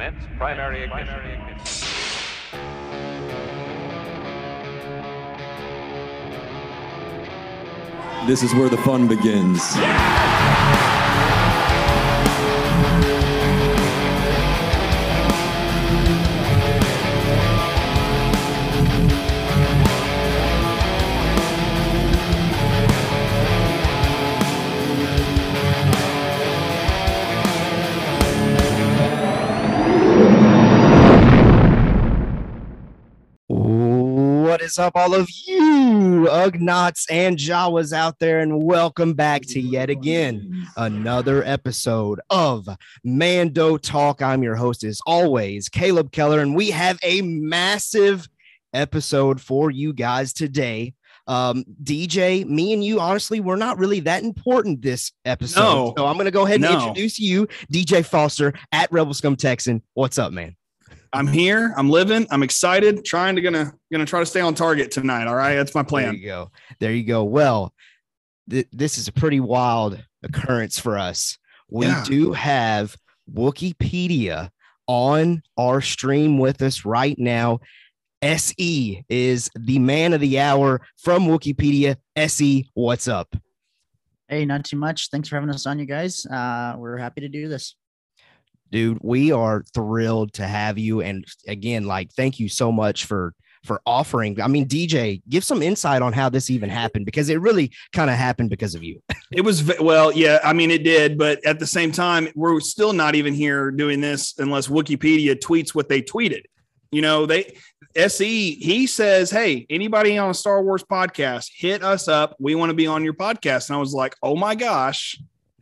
Commence primary ignition. This is where the fun begins. What is up, all of you Ugnaughts and Jawas out there, and welcome back to yet again another episode of Mando Talk. I'm your host, as always, Caleb Keller, and we have a massive episode for you guys today. Um, DJ, me and you, honestly, we're not really that important this episode. No. So I'm going to go ahead and No. introduce you, DJ Foster at Rebel Scum Texan. What's up, man? I'm here. I'm living. I'm excited. Trying to gonna gonna try to stay on target tonight. All right, that's my plan. There you go. There you go. Well, th- this is a pretty wild occurrence for us. We Yeah. do have Wookieepedia on our stream with us right now. SE is the man of the hour from Wookieepedia. SE, what's up? Hey, not too much. Thanks for having us on, you guys. Uh, we're happy to do this. Dude, we are thrilled to have you. And again, like, thank you so much for for offering. I mean, DJ, give some insight on how this even happened because it really kind of happened because of you. It was well, yeah. I mean, it did, but at the same time, we're still not even here doing this unless Wookieepedia tweets what they tweeted. You know, they Se he says, "Hey, anybody on a Star Wars podcast, hit us up. We want to be on your podcast." And I was like, "Oh my gosh,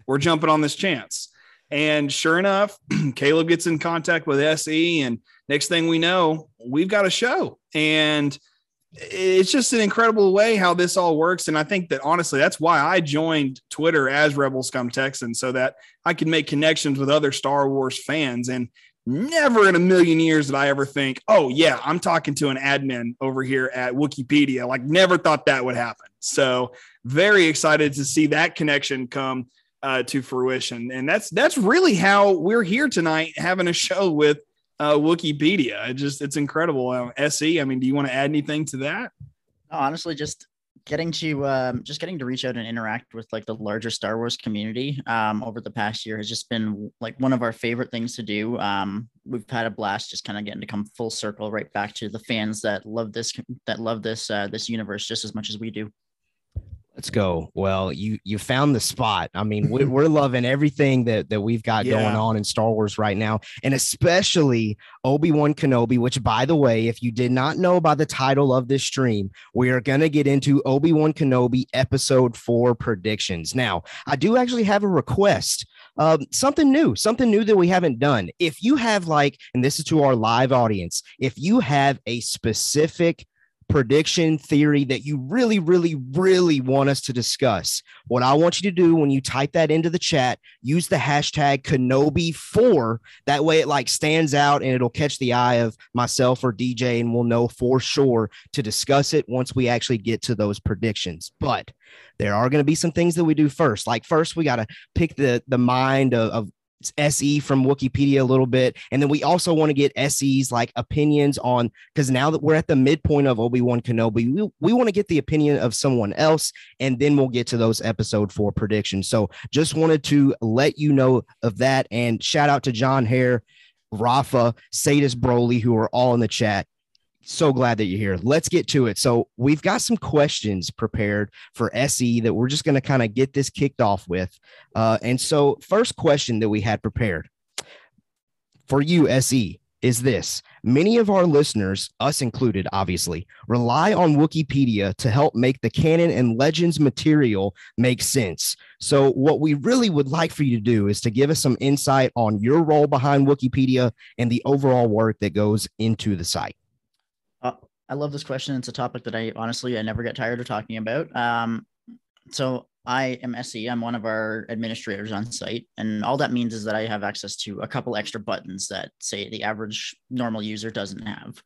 we're jumping on this chance." And sure enough, Caleb gets in contact with SE, and next thing we know, we've got a show. And it's just an incredible way how this all works. And I think that honestly, that's why I joined Twitter as Rebel Scum Texan so that I could make connections with other Star Wars fans. And never in a million years did I ever think, oh, yeah, I'm talking to an admin over here at Wookieepedia. Like, never thought that would happen. So, very excited to see that connection come uh, to fruition. And that's that's really how we're here tonight having a show with uh, Wookieepedia. It just it's incredible. Um, Se, I mean, do you want to add anything to that? Honestly, just getting to um, just getting to reach out and interact with like the larger Star Wars community um, over the past year has just been like one of our favorite things to do. Um, we've had a blast just kind of getting to come full circle right back to the fans that love this that love this uh, this universe just as much as we do. Let's go. Well, you you found the spot. I mean, we're, we're loving everything that that we've got going on in Star Wars right now, and especially Obi Wan Kenobi. Which, by the way, if you did not know by the title of this stream, we are going to get into Obi Wan Kenobi episode four predictions. Now, I do actually have a request. Um, something new, something new that we haven't done. If you have like, and this is to our live audience, if you have a specific prediction theory that you really, really, really want us to discuss. What I want you to do when you type that into the chat, use the hashtag Kenobi4. That way it like stands out and it'll catch the eye of myself or DJ, and we'll know for sure to discuss it once we actually get to those predictions. But there are going to be some things that we do first. Like first, we got to pick the the mind of, of SE from Wookieepedia a little bit. And then we also want to get SE's like opinions on because now that we're at the midpoint of Obi-Wan Kenobi, we, we want to get the opinion of someone else, and then we'll get to those episode four predictions. So just wanted to let you know of that. And shout out to John Hare, Rafa, Sadis Broly, who are all in the chat. So glad that you're here. Let's get to it. So we've got some questions prepared for SE that we're just going to kind of get this kicked off with. Uh, and so, first question that we had prepared for you, SE, is this many of our listeners, us included, obviously, rely on Wookieepedia to help make the canon and legends material make sense. So, what we really would like for you to do is to give us some insight on your role behind Wookieepedia and the overall work that goes into the site. I love this question. It's a topic that I honestly I never get tired of talking about. Um, so I am SE. I'm one of our administrators on site, and all that means is that I have access to a couple extra buttons that say the average normal user doesn't have.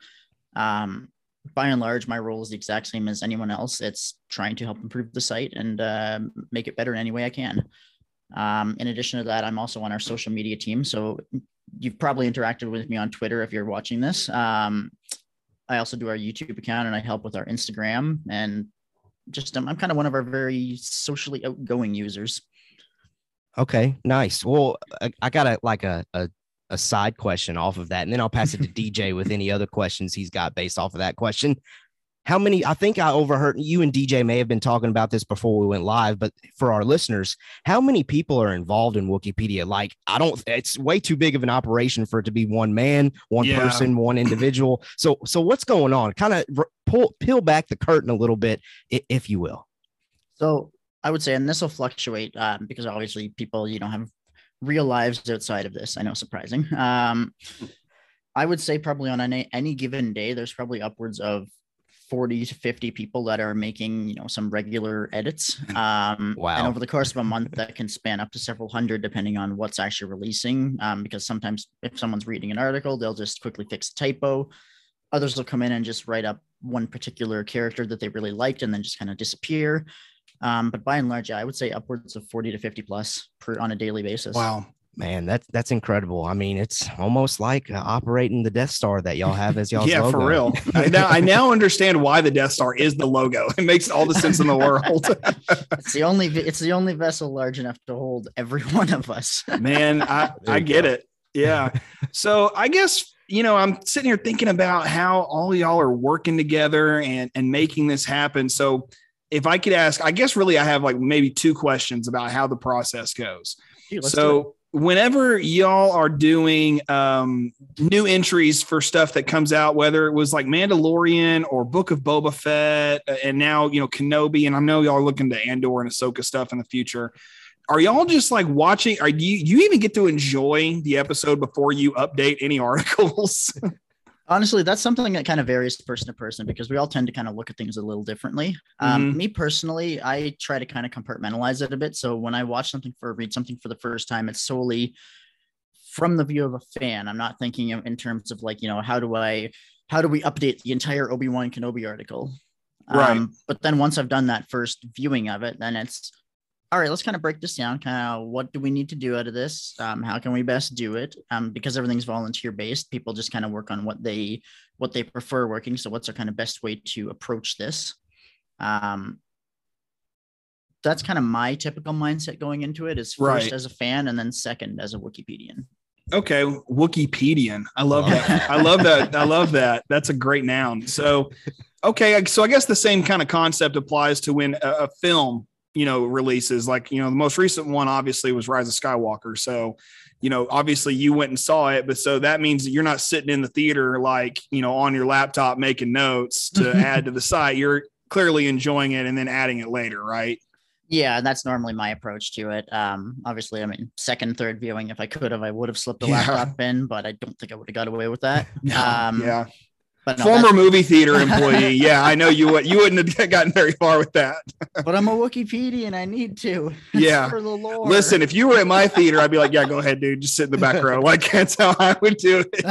Um, by and large, my role is the exact same as anyone else. It's trying to help improve the site and uh, make it better in any way I can. Um, in addition to that, I'm also on our social media team. So you've probably interacted with me on Twitter if you're watching this. Um, I also do our YouTube account and I help with our Instagram and just I'm kind of one of our very socially outgoing users. Okay, nice. Well, I, I got a like a, a a side question off of that, and then I'll pass it to DJ with any other questions he's got based off of that question. How many? I think I overheard you and DJ may have been talking about this before we went live, but for our listeners, how many people are involved in Wookieepedia? Like, I don't. It's way too big of an operation for it to be one man, one Yeah. person, one individual. So, so what's going on? Kind of pull peel back the curtain a little bit, if you will. So I would say, and this will fluctuate um, because obviously people, you know, have real lives outside of this. I know, surprising. Um, I would say probably on any, any given day, there's probably upwards of 40 to 50 people that are making, you know, some regular edits. Um, Wow. And over the course of a month, that can span up to several hundred, depending on what's actually releasing. Um, because sometimes if someone's reading an article, they'll just quickly fix a typo. Others will come in and just write up one particular character that they really liked and then just kind of disappear. Um, but by and large, yeah, I would say upwards of 40 to 50 plus per on a daily basis. Wow. Man, that's that's incredible. I mean, it's almost like uh, operating the Death Star that y'all have as y'all. yeah, logo. for real. I now, I now understand why the Death Star is the logo. It makes all the sense in the world. It's the only it's the only vessel large enough to hold every one of us. Man, I, I get go. it. Yeah. So I guess, you know, I'm sitting here thinking about how all y'all are working together and, and making this happen. So if I could ask, I guess really I have like maybe two questions about how the process goes. Dude, let's do it. so whenever y'all are doing um, new entries for stuff that comes out, whether it was like Mandalorian or Book of Boba Fett, uh, and now you know Kenobi, and I know y'all are looking to Andor and Ahsoka stuff in the future. Are y'all just like watching? Are you you even get to enjoy the episode before you update any articles? Honestly, that's something that kind of varies person to person because we all tend to kind of look at things a little differently. Um, me personally, I try to kind of compartmentalize it a bit. So when I watch something for read something for the first time, it's solely from the view of a fan. I'm not thinking in terms of like, you know, how do I how do we update the entire Obi-Wan Kenobi article? Right. Um, but then once I've done that first viewing of it, then it's all right, let's kind of break this down. Kind of what do we need to do out of this? Um, how can we best do it? Um, because everything's volunteer based, people just kind of work on what they what they prefer working. So what's our kind of best way to approach this? Um, that's kind of my typical mindset going into it is first Right. as a fan and then second as a Wookieepedian. Okay, Wookieepedian. I love that. I love that. I love that. That's a great noun. So, okay, so I guess the same kind of concept applies to when a, a film, you know, releases. Like, you know, the most recent one obviously was Rise of Skywalker. So, you know, obviously you went and saw it, but so that means that you're not sitting in the theater like, you know, on your laptop making notes to add to the site. You're clearly enjoying it and then adding it later, right? Yeah, And that's normally my approach to it. Um, obviously, I mean, second, third viewing, if I could have, I would have slipped the Yeah. laptop in, but I don't think I would have got away with that. Um, yeah. But no, Former movie theater employee. Yeah, I know you would you wouldn't have gotten very far with that. but I'm a Wookieepedian. I need to. Yeah. for the lore. Listen, if you were at my theater, I'd be like, yeah, go ahead, dude. Just sit in the back row. Like that's how I would do it.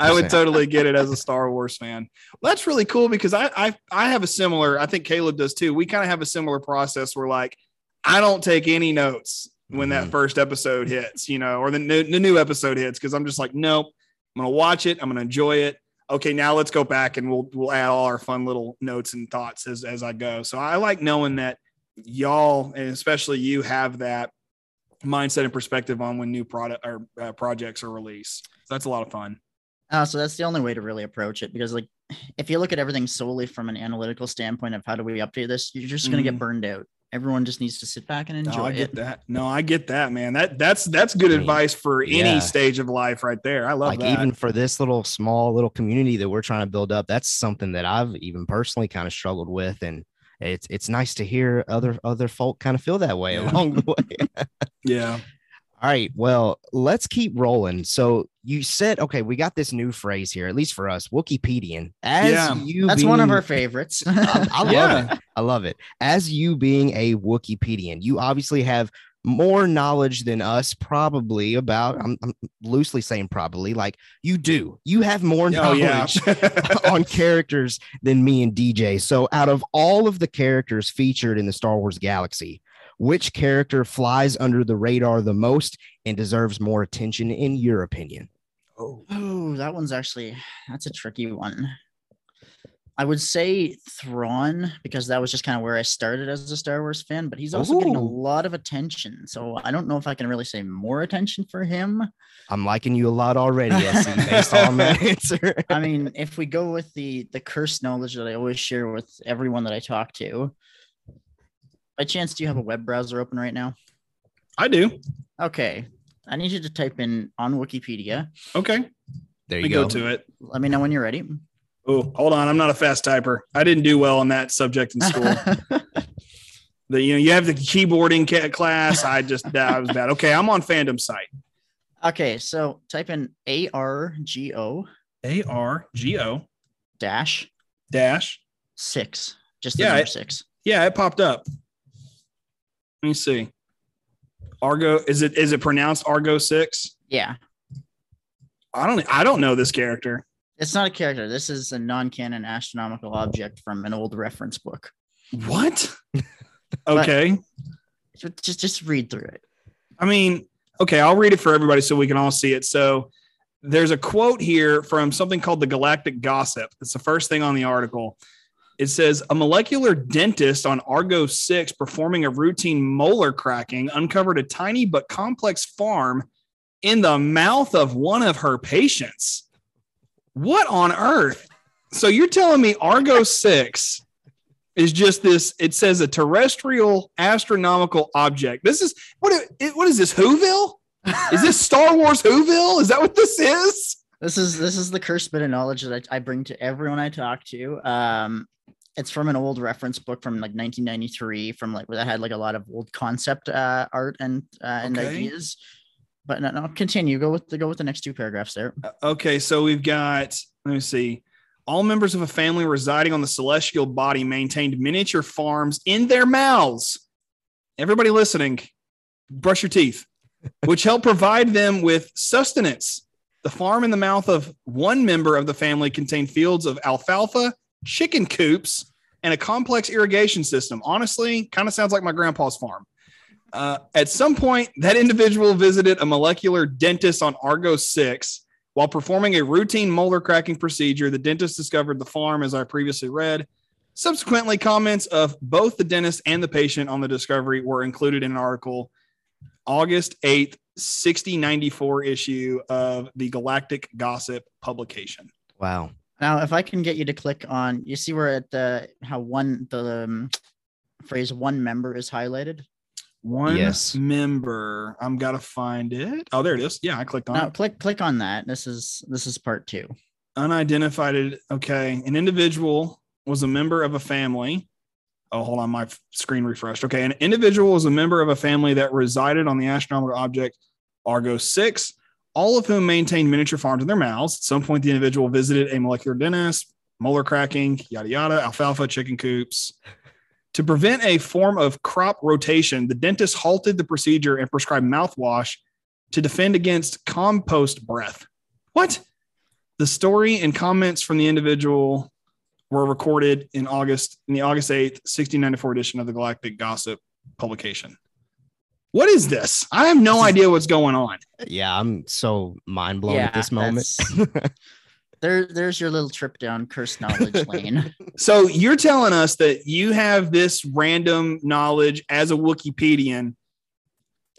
I would totally get it as a Star Wars fan. Well, that's really cool because I I I have a similar, I think Caleb does too. We kind of have a similar process where like I don't take any notes when that Mhm. first episode hits, you know, or the new, the new episode hits because I'm just like, nope, I'm gonna watch it, I'm gonna enjoy it. Okay, now let's go back and we'll we'll add all our fun little notes and thoughts as as I go. So I like knowing that y'all and especially you have that mindset and perspective on when new product or uh, projects are released. So that's a lot of fun. Uh, so that's the only way to really approach it because, like, if you look at everything solely from an analytical standpoint of how do we update this, you're just going to get burned out. Everyone just needs to sit back and enjoy No, I get it. that. No, I get that, man. That that's that's good I mean, advice for any stage of life right there. I love like that. even for this little small little community that we're trying to build up that's something that i've even personally kind of struggled with and it's it's nice to hear other other folk kind of feel that way Yeah. along the way yeah. All right well let's keep rolling so you said okay we got this new phrase here at least for us wookieepedian as Yeah. you That's one of our favorites. I, um, I love Yeah. it. I love it. As you being a Wookieepedian, you obviously have more knowledge than us, probably about. I'm, I'm loosely saying probably, like you do. You have more Oh yeah. knowledge on characters than me and DJ. So, out of all of the characters featured in the Star Wars galaxy, Which character flies under the radar the most and deserves more attention in your opinion? Oh, Oh, that one's actually that's a tricky one. I would say Thrawn because that was just kind of where I started as a Star Wars fan, but he's also getting a lot of attention. So I don't know if I can really say more attention for him. I'm liking you a lot already, based on that answer. I mean, if we go with the the cursed knowledge that I always share with everyone that I talk to, by chance, do you have a web browser open right now? I do. Okay, I need you to type in on Wookieepedia. Okay, There you go. go. to it. Let me know when you're ready. Oh, hold on. I'm not a fast typer. I didn't do well on that subject in school. the you know you have the keyboarding class. I just that was bad. Okay, I'm on fandom site. okay, so type in A R G O A R G O dash dash. six, just the Yeah, number it- six. Yeah, it popped up. Let me see. Argo is it is it pronounced Argo six? Yeah, I don't I don't know this character. it's not a character. This is a non-canon astronomical object from an old reference book. What? okay. So Just just read through it. I mean, okay, I'll read it for everybody so we can all see it. So there's a quote here from something called the Galactic Gossip. It's the first thing on the article. It says a molecular dentist on Argo 6 performing a routine molar cracking uncovered a tiny but complex farm in the mouth of one of her patients. What on earth? So you're telling me Argo 6 is just this it says a terrestrial astronomical object. This is what what is this Whoville? Is this Star Wars Whoville? Is that what this is? This is this is the cursed bit of knowledge that I, I bring to everyone I talk to. Um, it's from an old reference book from like 1993, from like where that had like a lot of old concept uh, art and uh, and Okay. ideas. But no, no, continue. Go with the go with the next two paragraphs there. Okay, so we've got let me see. All members of a family residing on the celestial body maintained miniature farms in their mouths. Everybody listening, brush your teeth, which help provide them with sustenance. The farm in the mouth of one member of the family contained fields of alfalfa, chicken coops, and a complex irrigation system. Honestly, kind of sounds like my grandpa's farm. Uh, at some point, that individual visited a molecular dentist on Argo 6 while performing a routine molar cracking procedure, the dentist discovered the farm, as I previously read. Subsequently, comments of both the dentist and the patient on the discovery were included in an article, August 8th, 6094 issue of the Galactic Gossip publication. Wow. Now, if I can get you to click on, you see where at the how one the um, phrase one member is highlighted. One Yes. member. I'm got to find it. Oh, there it is. Yeah, I clicked on Now, it. click click on that. This is this is part two. Unidentified. Okay. An individual was a member of a family. Oh, hold on. My screen refreshed. Okay. An individual was a member of a family that resided on the astronomical object Argo 6, all of whom maintained miniature farms in their mouths. At some point, the individual visited a molecular dentist, molar cracking, yada, yada, alfalfa, chicken coops. To prevent a form of crop rotation, the dentist halted the procedure and prescribed mouthwash to defend against compost breath. What? The story and comments from the individual were recorded in August, in the August 8th, 1694 edition of the Galactic Gossip publication. What is this? I have no idea what's going on. Yeah, I'm so mind blown at this moment. there, there's your little trip down cursed knowledge lane. So you're telling us that you have this random knowledge as a Wookieepedian,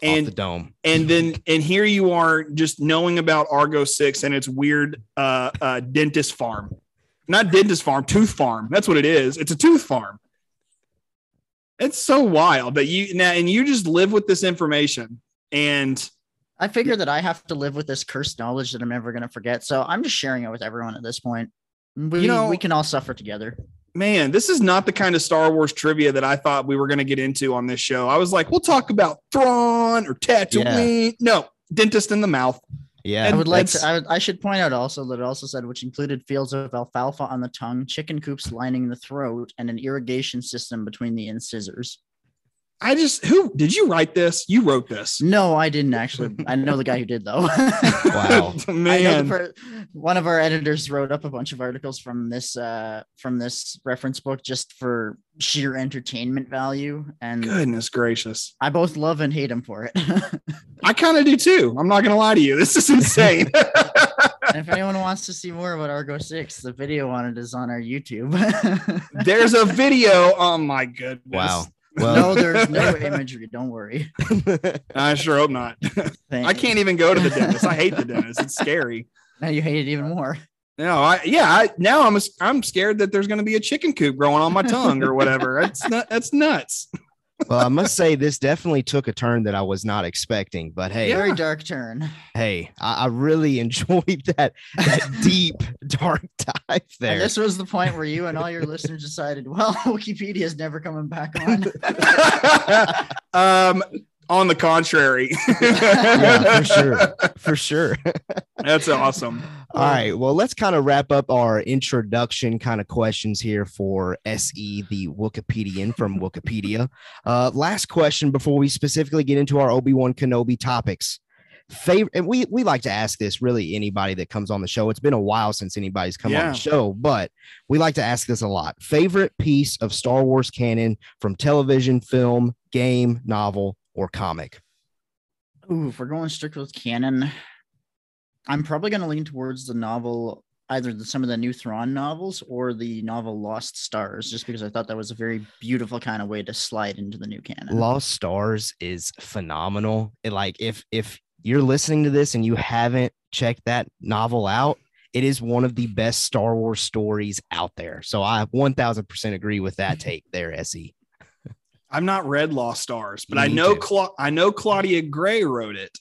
Off the dome. and then and here you are just knowing about Argo Six and its weird uh, uh, dentist farm, not dentist farm, tooth farm. That's what it is. It's a tooth farm. It's so wild that you now and you just live with this information and I figure that I have to live with this cursed knowledge that I'm never going to forget. So I'm just sharing it with everyone at this point. We, You know- we can all suffer together. man, this is not the kind of Star Wars trivia that I thought we were going to get into on this show. I was like, we'll talk about Thrawn or Tatooine. No, dentist in the mouth. Yeah. I would like to, I, would, I should point out also that it also said, which included fields of alfalfa on the tongue, chicken coops lining the throat, and an irrigation system between the incisors. I just who did you write this? You wrote this. No, I didn't actually. I know the guy who did though. Wow. I know man. per- one of our editors wrote up a bunch of articles from this uh from this reference book just for sheer entertainment value and Goodness gracious. I both love and hate him for it. I kind of do too. I'm not gonna lie to you. This is insane. and if anyone wants to see more about Argo 6, the video on it is on our YouTube. There's a video. Oh my goodness. Wow. No, there's no imagery. Don't worry. I sure hope not. I can't even go to the dentist. I hate the dentist. It's scary. Now you hate it even more. No, I yeah, I now I'm I'm scared that there's gonna be a chicken coop growing on my tongue or whatever. That's not that's nuts. Well, I must say this definitely took a turn that I was not expecting. But hey, Very dark turn. hey, I, I really enjoyed that that deep dark dive And there. this was the point where you and all your listeners decided, well, Wookieepedia is never coming back on. um on the contrary. yeah, for sure, for sure. That's awesome. All right. Well, let's kind of wrap up our introduction kind of questions here for SE, the Wookieepedian from Wookieepedia. Uh, last question before we specifically get into our Obi Wan Kenobi topics. Favorite, and we we like to ask this really anybody that comes on the show. It's been a while since anybody's come on the show, but we like to ask this a lot. Favorite piece of Star Wars canon from television, film, game, novel, or comic? Ooh, if we're going strict with canon, I'm probably going to lean towards the novel, either the, some of the new Thrawn novels or the novel Lost Stars, just because I thought that was a very beautiful kind of way to slide into the new canon. Lost Stars is phenomenal. It, like if if you're listening to this and you haven't checked that novel out, it is one of the best Star Wars stories out there. So I 1000% agree with that take there, SE. I've not read Lost Stars, but You I know. Cla- I know Claudia Gray wrote it.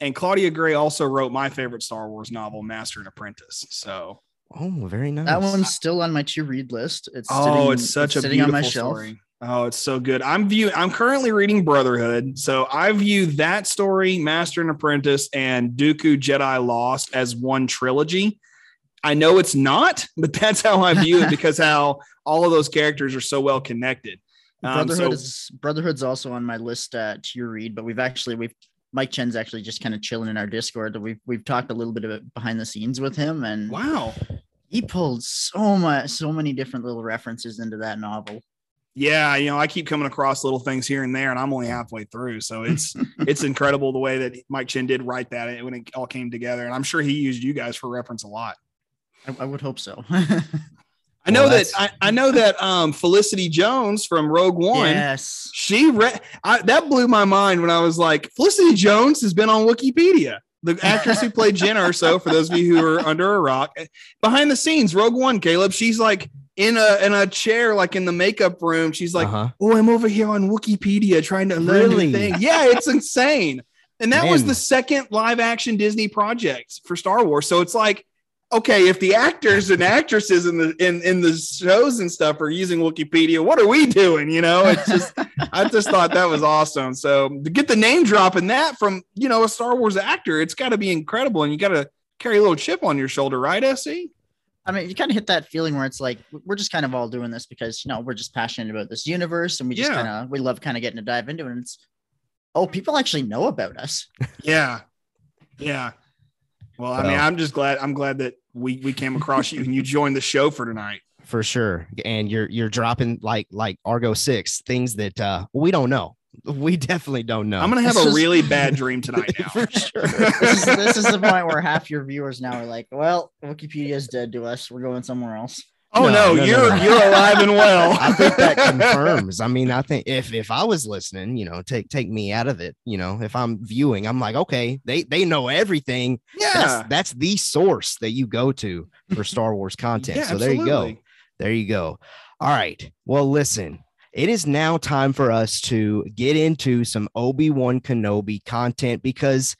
And Claudia Gray also wrote my favorite Star Wars novel, Master and Apprentice. So Oh, very nice. That one's still on my to read list. It's oh, sitting, it's such a sitting beautiful on my shelf. story. Oh, it's so good. I'm view I'm currently reading Brotherhood. So I view that story, Master and Apprentice, and Dooku Jedi Lost as one trilogy. I know it's not, but that's how I view it because how all of those characters are so well connected. Um, Brotherhood so- is Brotherhood's also on my list uh, to your read, but we've actually we've Mike Chen's actually just kind of chilling in our Discord. We've we've talked a little bit of behind the scenes with him, and wow. he pulled so much, so many different little references into that novel. yeah you know i keep coming across little things here and there and i'm only halfway through so it's it's incredible the way that mike Chen did write that when it all came together and i'm sure he used you guys for reference a lot I, I would hope so. i know Well, that I, I know that um felicity jones from rogue one yes, she read I, that blew my mind when i was like felicity jones has been on wookieepedia the actress who played Jyn Erso, for those of you who are under a rock, behind the scenes, Rogue One, Caleb, she's like in a in a chair, like in the makeup room. She's like, Uh-huh. oh, I'm over here on Wookieepedia trying to learn Really? things. Yeah, it's insane. And that was the second live action Disney project for Star Wars. So it's like, okay, if the actors and actresses in the in, in the shows and stuff are using Wookieepedia, what are we doing? You know, it's just I just thought that was awesome. So to get the name drop in that from you know a Star Wars actor, it's got to be incredible. And you got to carry a little chip on your shoulder, right, SE? I mean, you kind of hit that feeling where it's like we're just kind of all doing this because you know we're just passionate about this universe and we just Yeah. kind of we love kind of getting to dive into it. And it's oh, people actually know about us. Yeah. Yeah. Well, I mean, I'm just glad I'm glad that we we came across you and you joined the show for tonight. for sure. And you're you're dropping like like Argo six things that uh we don't know. We definitely don't know. I'm gonna have This a is- really bad dream tonight now. for sure. This is, this is the point where half your viewers now are like, well, Wookieepedia is dead to us. We're going somewhere else. Oh No, no, no, you're no. you're alive and well. I think that confirms. I mean, I think if if I was listening, you know, take take me out of it. You know, if I'm viewing, I'm like, okay, they they know everything. yeah. That's that's the source that you go to for Star Wars content. Yeah, so there you go. There you go. All right. Well, listen, it is now time for us to get into some Obi Wan Kenobi content because,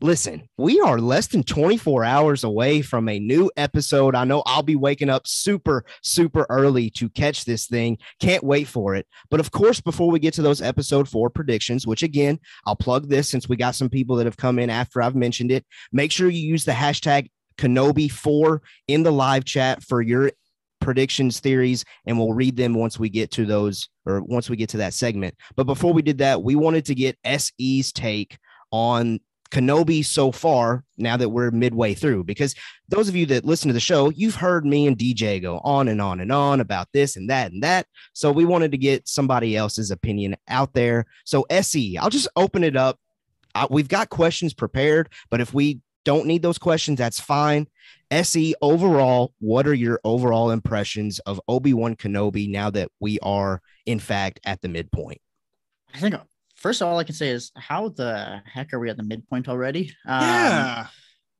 listen, we are less than 24 hours away from a new episode. I know I'll be waking up super, super early to catch this thing. Can't wait for it. But of course, before we get to those episode four predictions, which again, I'll plug this since we got some people that have come in after I've mentioned it, make sure you use the hashtag Kenobi4 in the live chat for your predictions, theories, and we'll read them once we get to those or once we get to that segment. But before we did that, we wanted to get SE's take on Kenobi so far now that we're midway through because those of you that listen to the show you've heard me and DJ go on and on and on about this and that and that. So we wanted to get somebody else's opinion out there. So SE I'll just open it up. I, we've got questions prepared but if we don't need those questions that's fine. SE overall what are your overall impressions of Obi-Wan Kenobi now that we are in fact at the midpoint? I think first of all I can say is how the heck are we at the midpoint already? Um, yeah.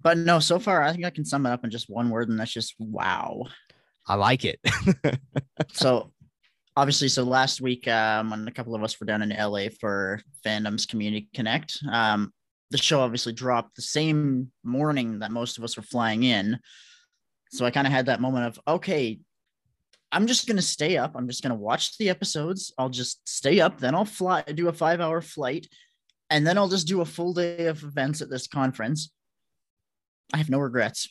But no, so far I think I can sum it up in just one word, and that's just wow. I like it. so obviously, so last week, um, when a couple of us were down in LA for Fandoms Community Connect, um, the show obviously dropped the same morning that most of us were flying in. So I kind of had that moment of, okay, I'm just gonna stay up. I'm just gonna watch the episodes. I'll just stay up. Then I'll fly, do a five hour flight, and then I'll just do a full day of events at this conference. I have no regrets.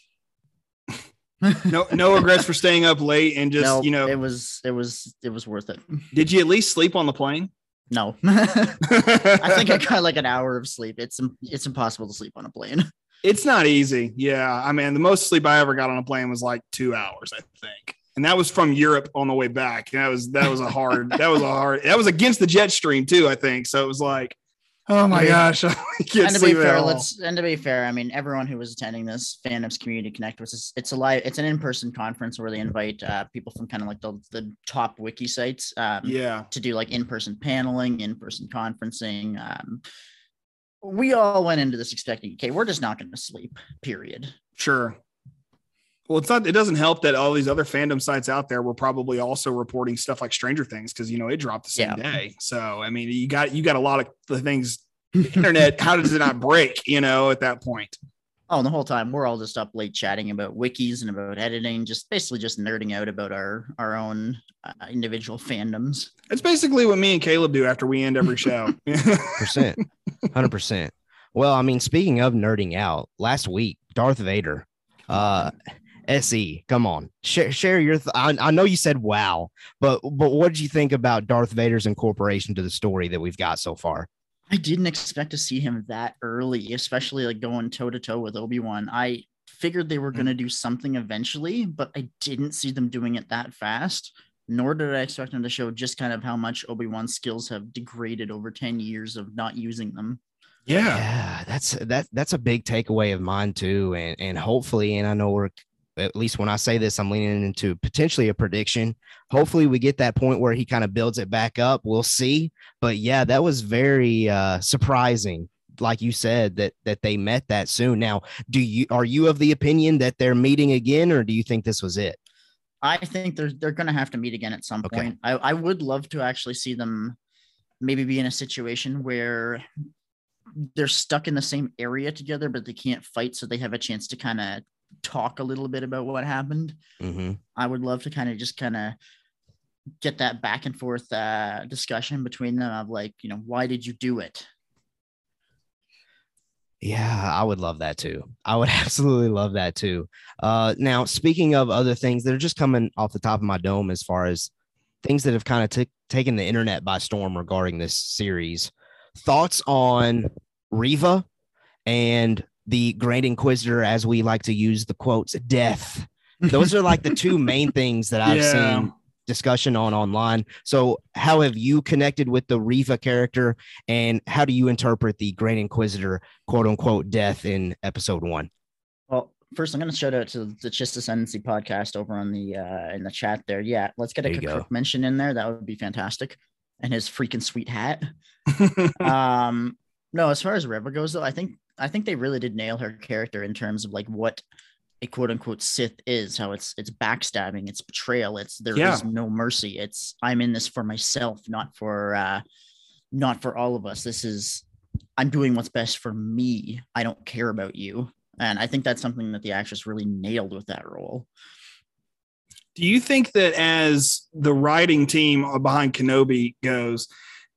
no, no regrets for staying up late and just No, you know. it was it was it was worth it. did you at least sleep on the plane? No, I think I got like an hour of sleep. It's it's impossible to sleep on a plane. it's not easy. Yeah, I mean, the most sleep I ever got on a plane was like two hours, I think, and that was from Europe on the way back. That was that was a hard. that was a hard. That was against the jet stream too, I think. So it was like, oh my Yeah. gosh, I can't and to be fair, let's and to be fair, I mean everyone who was attending this Fandoms Community Connect was it's, it's a live it's an in person conference where they invite uh, people from kind of like the, the top wiki sites um, Yeah, to do like in person paneling, in person conferencing. Um, we all went into this expecting, okay, we're just not going to sleep. Period. sure. Well, it's not. It doesn't help that all these other fandom sites out there were probably also reporting stuff like Stranger Things because you know it dropped the same Yeah. day. So I mean, you got you got a lot of the things. The internet, how does it not break? You know, at that point. Oh, and the whole time we're all just up late chatting about wikis and about editing, just basically just nerding out about our our own uh, individual fandoms. It's basically what me and Caleb do after we end every show. percent, hundred percent. Well, I mean, speaking of nerding out, last week Darth Vader, uh, Se, come on, share share your. Th- I, I know you said wow, but but what did you think about Darth Vader's incorporation to the story that we've got so far? I didn't expect to see him that early, especially like going toe to toe with Obi Wan. I figured they were Mm. going to do something eventually, but I didn't see them doing it that fast. Nor did I expect them to show just kind of how much Obi Wan's skills have degraded over 10 years of not using them. yeah. Yeah, that's that that's a big takeaway of mine too, and and hopefully, and I know we're at least when I say this, I'm leaning into potentially a prediction. Hopefully, we get that point where he kind of builds it back up. We'll see, but yeah, that was very uh, surprising. Like you said, that that they met that soon. Now, do you are you of the opinion that they're meeting again, or do you think this was it? I think they're they're going to have to meet again at some Okay. point. I, I would love to actually see them maybe be in a situation where they're stuck in the same area together, but they can't fight, so they have a chance to kind of talk a little bit about what happened. Mm-hmm. I would love to kind of just kind of get that back and forth uh, discussion between them of like, you know, why did you do it? Yeah, I would love that too. I would absolutely love that too. Uh, now, speaking of other things that are just coming off the top of my dome, as far as things that have kind of t- taken the internet by storm regarding this series, thoughts on Reva and the Grand Inquisitor, as we like to use the quotes, death. Those are like the two main things that I've Yeah. seen discussion on online. So, how have you connected with the Reva character, and how do you interpret the Grand Inquisitor quote unquote death in episode one? Well, first I'm going to shout out to the Chiss Ascendancy podcast over on the uh, in the chat there. Yeah, let's get a There you quick mention in there. That would be fantastic. And his freaking sweet hat. um, no, as far as Reva goes, though, I think I think they really did nail her character in terms of like what a quote unquote Sith is. How it's it's backstabbing, it's betrayal, it's there is Yeah. no mercy. It's I'm in this for myself, not for uh, not for all of us. This is I'm doing what's best for me. I don't care about you. And I think that's something that the actress really nailed with that role. Do you think that as the writing team behind Kenobi goes,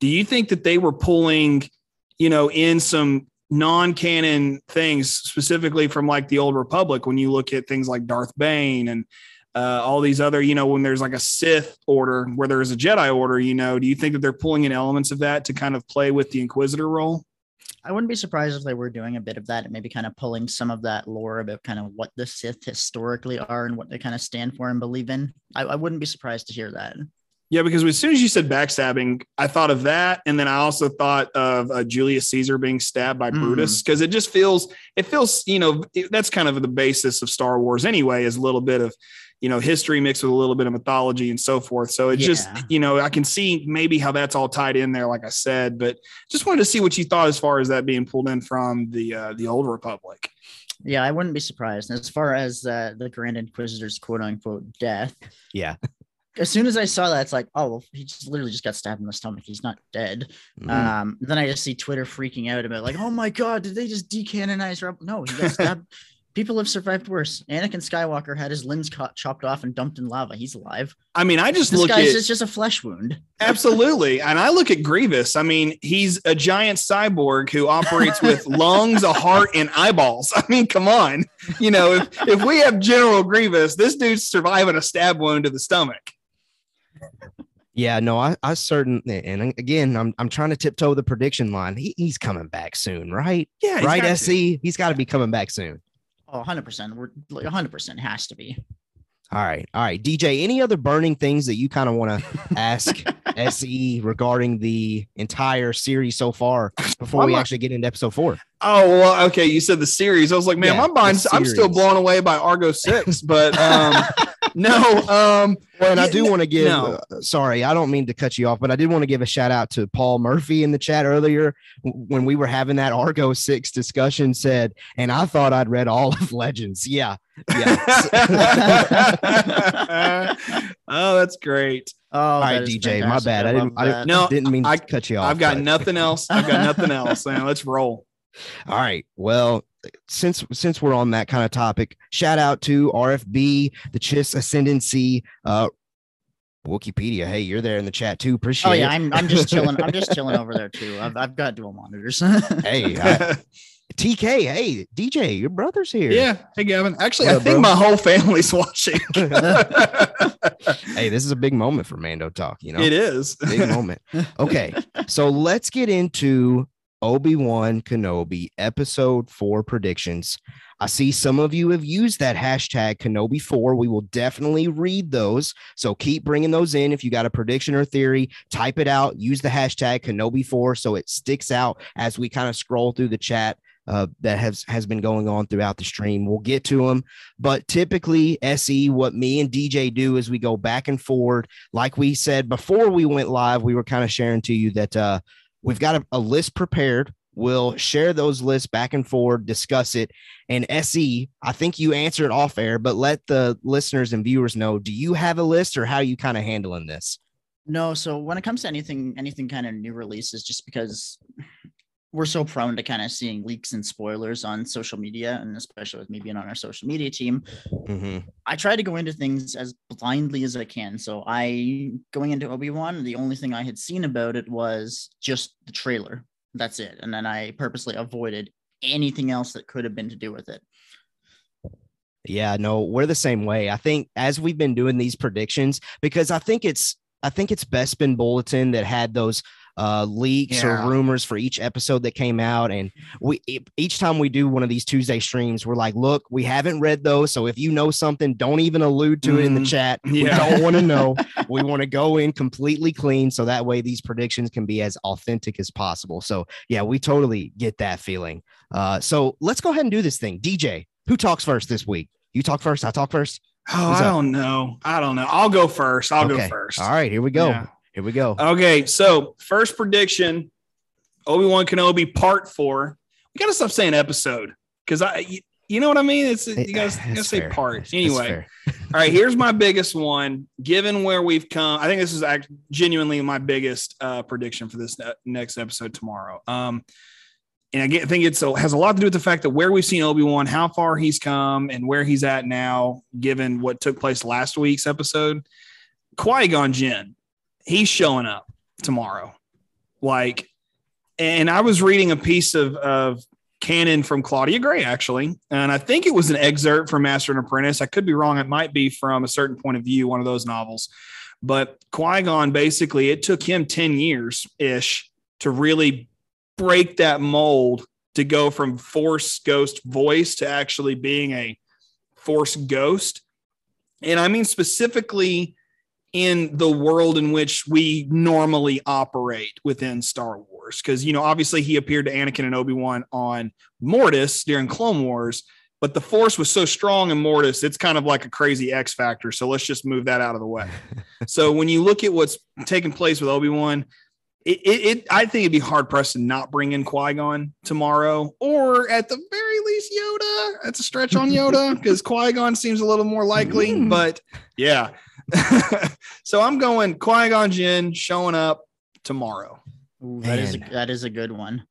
do you think that they were pulling, you know, in some non-canon things specifically from like the old Republic when you look at things like Darth Bane and uh, all these other, you know, when there's like a Sith order where there's a Jedi order, you know, do you think that they're pulling in elements of that to kind of play with the Inquisitor role? I wouldn't be surprised if they were doing a bit of that and maybe kind of pulling some of that lore about kind of what the Sith historically are and what they kind of stand for and believe in. I, I wouldn't be surprised to hear that. Yeah, because as soon as you said backstabbing, I thought of that, and then I also thought of uh, Julius Caesar being stabbed by Mm. Brutus because it just feels it feels you know it- that's kind of the basis of Star Wars anyway, is a little bit of you know history mixed with a little bit of mythology and so forth. So it just you know I can see maybe how that's all tied in there, like I said, but just wanted to see what you thought as far as that being pulled in from the uh, the old Republic. Yeah, I wouldn't be surprised. As far as uh, the Grand Inquisitor's quote unquote death, Yeah. As soon as I saw that, it's like, oh, well, he just literally just got stabbed in the stomach. He's not dead. Mhm. Um, then I just see Twitter freaking out about like, oh my god, did they just decanonize Rebel? No, he got stabbed. People have survived worse. Anakin Skywalker had his limbs cut, chopped off and dumped in lava. He's alive. I mean, I just This look guy's at just, just a flesh wound. Absolutely. And I look at Grievous. I mean, he's a giant cyborg who operates with lungs, a heart, and eyeballs. I mean, come on. You know, if, if we have General Grievous, this dude's surviving a stab wound to the stomach. Yeah, no, I, I certainly, and again, I'm, I'm trying to tiptoe the prediction line. He, he's coming back soon, right? Yeah. he's right, got to. SE. He's got to be coming back soon. Oh, 100%. We're like 100% has to be. All right, all right, DJ. Any other burning things that you kind of want to ask SE regarding the entire series so far before I'm we not- actually get into episode four? Oh, well, okay. You said the series. I was like, man, Yeah, my mind's, the I'm still blown away by Argo 6, but um, no. Um, Well, and I do want to give. no. uh, sorry, I don't mean to cut you off, but I did want to give a shout out to Paul Murphy in the chat earlier when we were having that Argo Six discussion. Said, and I thought I'd read all of Legends. Yeah, yeah. oh, that's great. Oh, all right, DJ. My bad. I, love didn't. I that. didn't, No, didn't mean to I- cut you off. I've got but- nothing else. I've got nothing else. Man, let's roll. All right. Well, since since we're on that kind of topic, shout out to RFB, the Chiss Ascendancy, uh, Wookieepedia. Hey, you're there in the chat too. Appreciate Oh yeah, it. I'm I'm just chilling. I'm just chilling over there too. I've, I've got dual monitors. hey, I- TK. Hey, DJ, your brother's here. yeah. Hey, Gavin. Actually, What I up, think bro? my whole family's watching. hey, this is a big moment for Mando Talk. You know, It is. big moment. Okay, so let's get into Obi Wan Kenobi episode four predictions. I see some of you have used that hashtag Kenobi four. We will definitely read those. So keep bringing those in. If you got a prediction or theory, type it out. Use the hashtag Kenobi four so it sticks out as we kind of scroll through the chat. Uh, that has has been going on throughout the stream. We'll get to them, but typically, se what me and DJ do is we go back and forward like we said before we went live, we were kind of sharing to you that uh, we've got a, a list prepared. We'll share those lists back and forward, discuss it. And SE, I think you answered off air, but let the listeners and viewers know do you have a list or how you kind of handling this? no, so when it comes to anything, anything kind of new releases, just because we're so prone to kind of seeing leaks and spoilers on social media, and especially with me being on our social media team, Mm-hmm. I try to go into things as blindly as I can. So I going into Obi Wan, the only thing I had seen about it was just the trailer. That's it, and then I purposely avoided anything else that could have been to do with it. Yeah, no, we're the same way. I think as we've been doing these predictions, because I think it's I think it's Bespin Bulletin that had those uh leaks Yeah. or rumors for each episode that came out. And we each time we do one of these Tuesday streams, we're like, look, we haven't read those. So if you know something, don't even allude to it in the Mhm. chat. We don't want to know. we want to go in completely clean so that way these predictions can be as authentic as possible. So yeah, we totally get that feeling. Uh so let's go ahead and do this thing. DJ, who talks first this week? You talk first. I talk first. Oh, Who's I up? don't know. I don't know. I'll go first. I'll Okay. go first. All right, here we go. Yeah. Here we go. Okay, so first prediction: Obi Wan Kenobi Part Four. We gotta stop saying episode because I, you, you know what I mean. It's you gotta, you gotta say part anyway. All right, here's my biggest one. Given where we've come, I think this is act- genuinely my biggest uh, prediction for this ne- next episode tomorrow. Um, and I get, think it's a, has a lot to do with the fact that where we've seen Obi Wan, how far he's come, and where he's at now, given what took place last week's episode. Qui Gon Jinn, he's showing up tomorrow. Like, and I was reading a piece of of canon from Claudia Gray, actually. And I think it was an excerpt from Master and Apprentice. I could be wrong. It might be from a certain point of view, one of those novels. But Qui Gon basically, it took him 10 years ish to really break that mold to go from Force Ghost voice to actually being a Force Ghost. And I mean specifically in the world in which we normally operate within Star Wars. Because, you know, obviously he appeared to Anakin and Obi Wan on Mortis during Clone Wars, but the Force was so strong in Mortis, it's kind of like a crazy X factor. So let's just move that out of the way. so when you look at what's taking place with Obi Wan, it, it, it, I think it'd be hard pressed to not bring in Qui Gon tomorrow, or at the very least Yoda. That's a stretch on Yoda because Qui Gon seems a little more likely. Mm. But yeah, so I'm going Qui Gon Jinn showing up tomorrow. Ooh, that is a, that is a good one.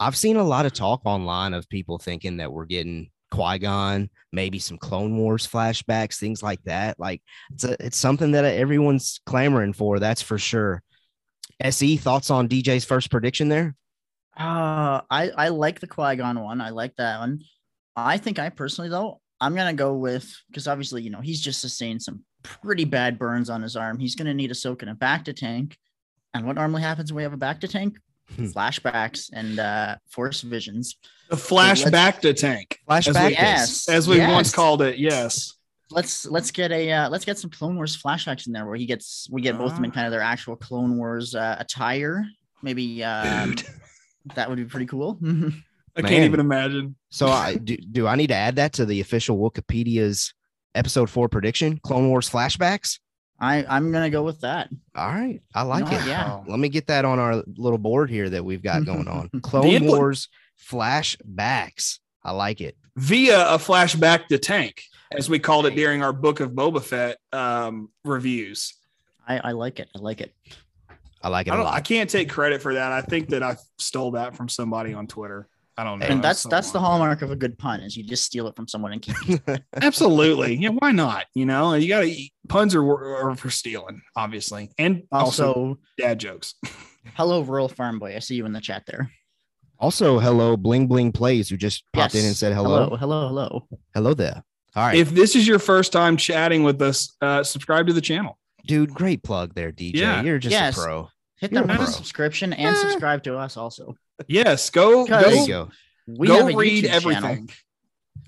I've seen a lot of talk online of people thinking that we're getting Qui Gon, maybe some Clone Wars flashbacks, things like that. Like it's a, it's something that everyone's clamoring for. That's for sure. SE thoughts on DJ's first prediction there? Uh, I I like the Qui Gon one. I like that one. I think I personally though I'm gonna go with because obviously you know he's just sustained some pretty bad burns on his arm. He's gonna need a soak and a bacta tank. And what normally happens when we have a bacta tank? Hmm. Flashbacks and uh force visions. The flashback to tank, Flashback. Yes. as we once called it. Yes. Let's let's get a uh, let's get some Clone Wars flashbacks in there where he gets we get both of them in Ah. kind of their actual Clone Wars uh, attire. Maybe um, that would be pretty cool. I Man. can't even imagine. So I do, do I need to add that to the official Wookieepedia's episode four prediction? Clone Wars flashbacks? I I'm gonna go with that. All right. I like No, it. yeah. Let me get that on our little board here that we've got going on. Clone The input- Wars flashbacks. I like it. Via a flashback to tank, as we called it during our Book of Boba Fett um, reviews. I I like it. I like it. I like it I a don't. I lot. can't take credit for that. I think that I stole that from somebody on Twitter. I don't know. And that's So- that's the hallmark of a good pun is you just steal it from someone and keep it. Absolutely. Yeah. Why not? You know, you got to puns are, are for stealing, obviously, and also, Also, dad jokes. hello, rural farm boy. I see you in the chat there. Also, hello, Bling Bling Plays, who just popped in and said hello. Hello, hello, hello. Hello there. All right. If this is your first time chatting with us, uh, subscribe to the channel. Dude, great plug there, DJ. Yeah. You're just Yes. a pro. Hit You're that a subscription and Eh. subscribe to us also. Yes. Go. Because- There Go, you go. We go have a read YouTube everything. channel.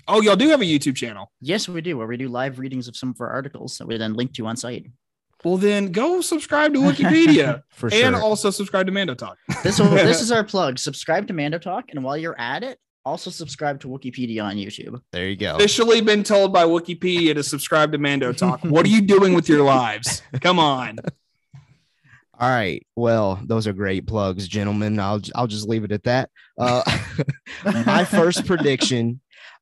Oh, y'all do have a YouTube channel. Yes, we do, where we do live readings of some of our articles that we then link to on site. Well, then go subscribe to Wookieepedia For sure. and also subscribe to Mando Talk. This will, this is our plug. Subscribe to Mando Talk, and while you're at it, also subscribe to Wookieepedia on YouTube. there you go. Officially been told by Wookieepedia to subscribe to Mando Talk. what are you doing with your lives? Come on. All right. Well, those are great plugs, gentlemen. I'll I'll just leave it at that. Uh, my first prediction,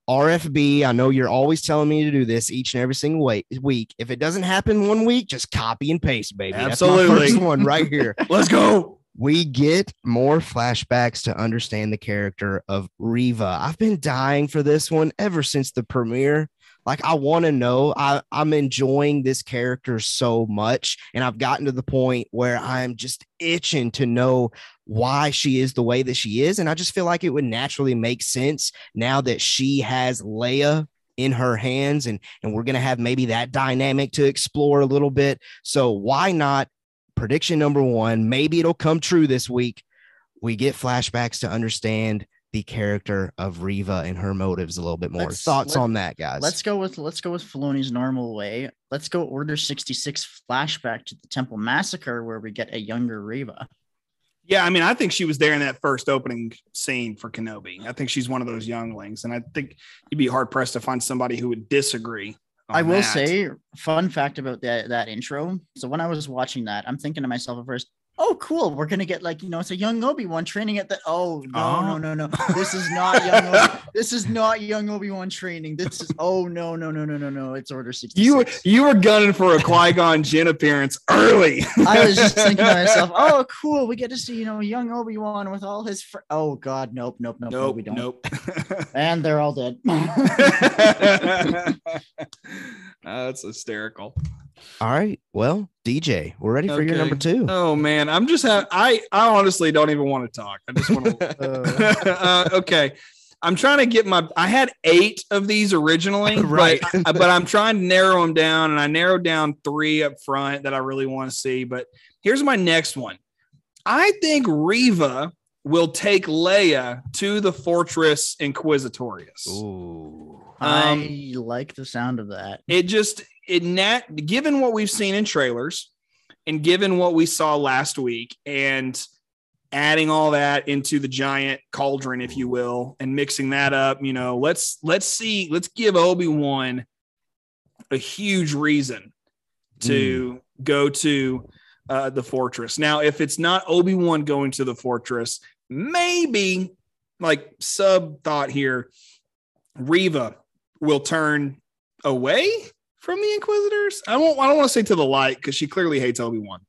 RFB. I know you're always telling me to do this each and every single way, week. If it doesn't happen one week, just copy and paste, baby. That's Absolutely. first one right here. Let's go. we get more flashbacks to understand the character of Reva. I've been dying for this one ever since the premiere. Like I want to know. I, I'm enjoying this character so much, and I've gotten to the point where I'm just itching to know why she is the way that she is, and I just feel like it would naturally make sense now that she has Leia in her hands, and and we're gonna have maybe that dynamic to explore a little bit. So why not prediction number one. Maybe it'll come true this week. We get flashbacks to understand the character of Reva and her motives a little bit more. Let's- Thoughts let- on that, guys? Let's go with let's go with Filoni's normal way. Let's go Order 66 flashback to the Temple Massacre, where we get a younger Reva. Yeah, I mean, I think she was there in that first opening scene for Kenobi. I think she's one of those younglings, and I think you'd be hard pressed to find somebody who would disagree. on I will that. say, fun fact about that that intro. So when I was watching that, I'm thinking to myself at first, "Oh, cool, we're gonna get like you know, it's a young Obi Wan training at the." Oh no, Oh. no, no, no! This is not young. Obi- this is not young Obi Wan training. This is oh no, no, no, no, no, no! It's Order 66. you were you were gunning for a Qui Gon Jinn appearance early. I was just thinking to myself, "Oh, cool, we get to see you know young Obi Wan with all his." Fr- oh God, nope, nope, nope, no, nope, we don't. nope. And they're all dead. uh, that's hysterical. All right. Well, DJ, we're ready for your number two. Oh man, I'm just ha- I I honestly don't even want to talk. I just want to. uh, okay, I'm trying to get my. I had eight of these originally, Right. But, but I'm trying to narrow them down, and I narrowed down three up front that I really want to see. But here's my next one. I think Reva will take Leia to the Fortress Inquisitorius. Ooh. Um, I like the sound of that. it just it that, given what we've seen in trailers and given what we saw last week and adding all that into the giant cauldron if you will and mixing that up you know let's let's see let's give obi-wan a huge reason to go to uh, the fortress. Now if it's not obi-wan going to the fortress maybe like sub thought here Reva will turn away from the Inquisitors. I won't. I don't want to say to the light because she clearly hates Obi Wan,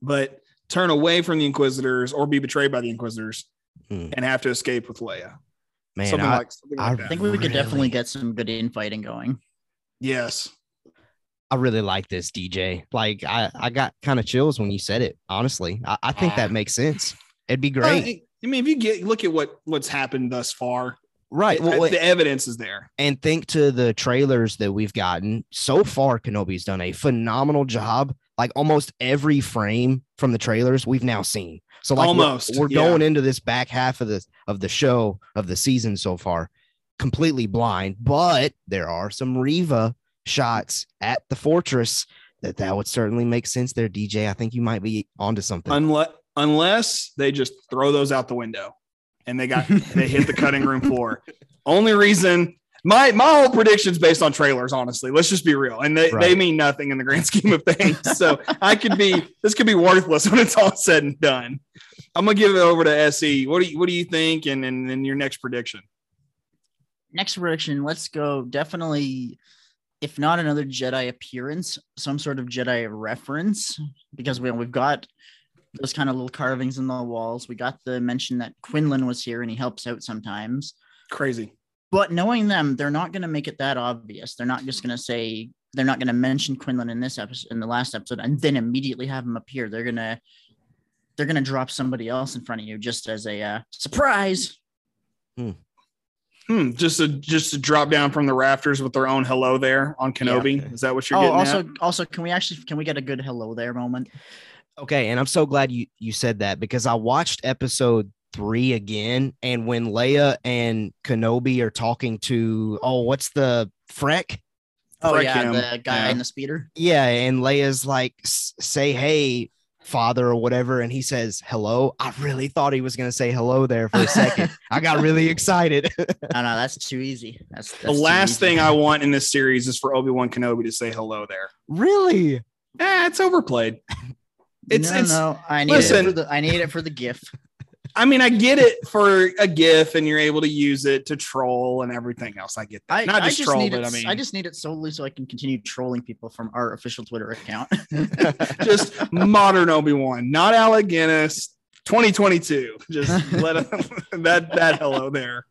but turn away from the Inquisitors or be betrayed by the Inquisitors Hmm. and have to escape with Leia. Man, something I, like something I like I that. think we could definitely get some good infighting going. yes. I really like this, DJ. Like I, I got kind of chills when you said it. Honestly, I, I think that makes sense. It'd be great. I, I mean, if you get look at what what's happened thus far, right. Well, the evidence is there. and think to the trailers that we've gotten so far kenobi's done a phenomenal job like almost every frame from the trailers we've now seen so like we're- Almost, we're, yeah. going into this back half of the of the show of the season so far completely blind but there are some Reva shots at the fortress that that would certainly make sense there dj i think you might be onto something Unless unless they just throw those out the window and they got they hit the cutting room floor. Only reason my my whole predictions based on trailers, honestly. Let's just be real. And they, they mean nothing in the grand scheme of things. So I could be this could be worthless when it's all said and done. I'm gonna give it over to SE. What do you what do you think? And and, and your next prediction. Next prediction, let's go. Definitely, if not another Jedi appearance, some sort of Jedi reference, because we, we've got those kind of little carvings in the walls. We got the mention that Quinlan was here and he helps out sometimes. Crazy. But knowing them, they're not going to make it that obvious. They're not just going to say they're not going to mention Quinlan in this episode, in the last episode, and then immediately have him appear. They're gonna they're gonna drop somebody else in front of you just as a uh, surprise. Hmm, Hmm, just to just to drop down from the rafters with their own hello there on Kenobi. Is that what you're Oh, getting also, at? also, can we actually can we get a good hello there moment? Okay, and I'm so glad you you said that because I watched episode three again, and when Leia and Kenobi are talking to oh, what's the Freck? Oh Freck yeah, him. the guy Yeah. in the speeder. Yeah, and Leia's like, say hey, father, or whatever, and he says hello. I really thought he was gonna say hello there for a second. I got really excited. Oh no, that's too easy. That's, The last thing I want in this series is for Obi Wan Kenobi to say hello there. really? Eh, it's overplayed. It's no, it's. no, I need listen. it for the I need it for the GIF. I mean, I get it for a GIF, and you're able to use it to troll and everything else. I get that. I, Not I just, just troll, need but it. I mean, I just need it solely so I can continue trolling people from our official Twitter account. just modern Obi Wan, not Alec Guinness, 2022. Just let him, that that hello there.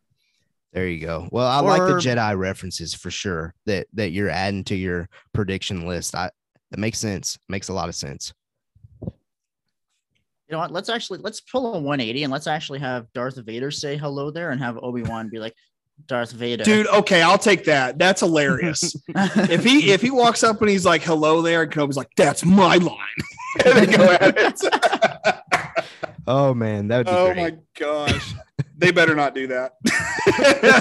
There you go. Well, I like the Jedi references for sure that that you're adding to your prediction list. I that makes sense. Makes a lot of sense. You know what? Let's actually let's pull a 180 and let's actually have Darth Vader say hello there and have Obi Wan be like, Darth Vader, Dude, okay, I'll take that. That's hilarious. if he if he walks up and he's like hello there, and Kenobi's like, that's my line. and they go at it. Oh man, that would be oh great. my gosh. They better not do that.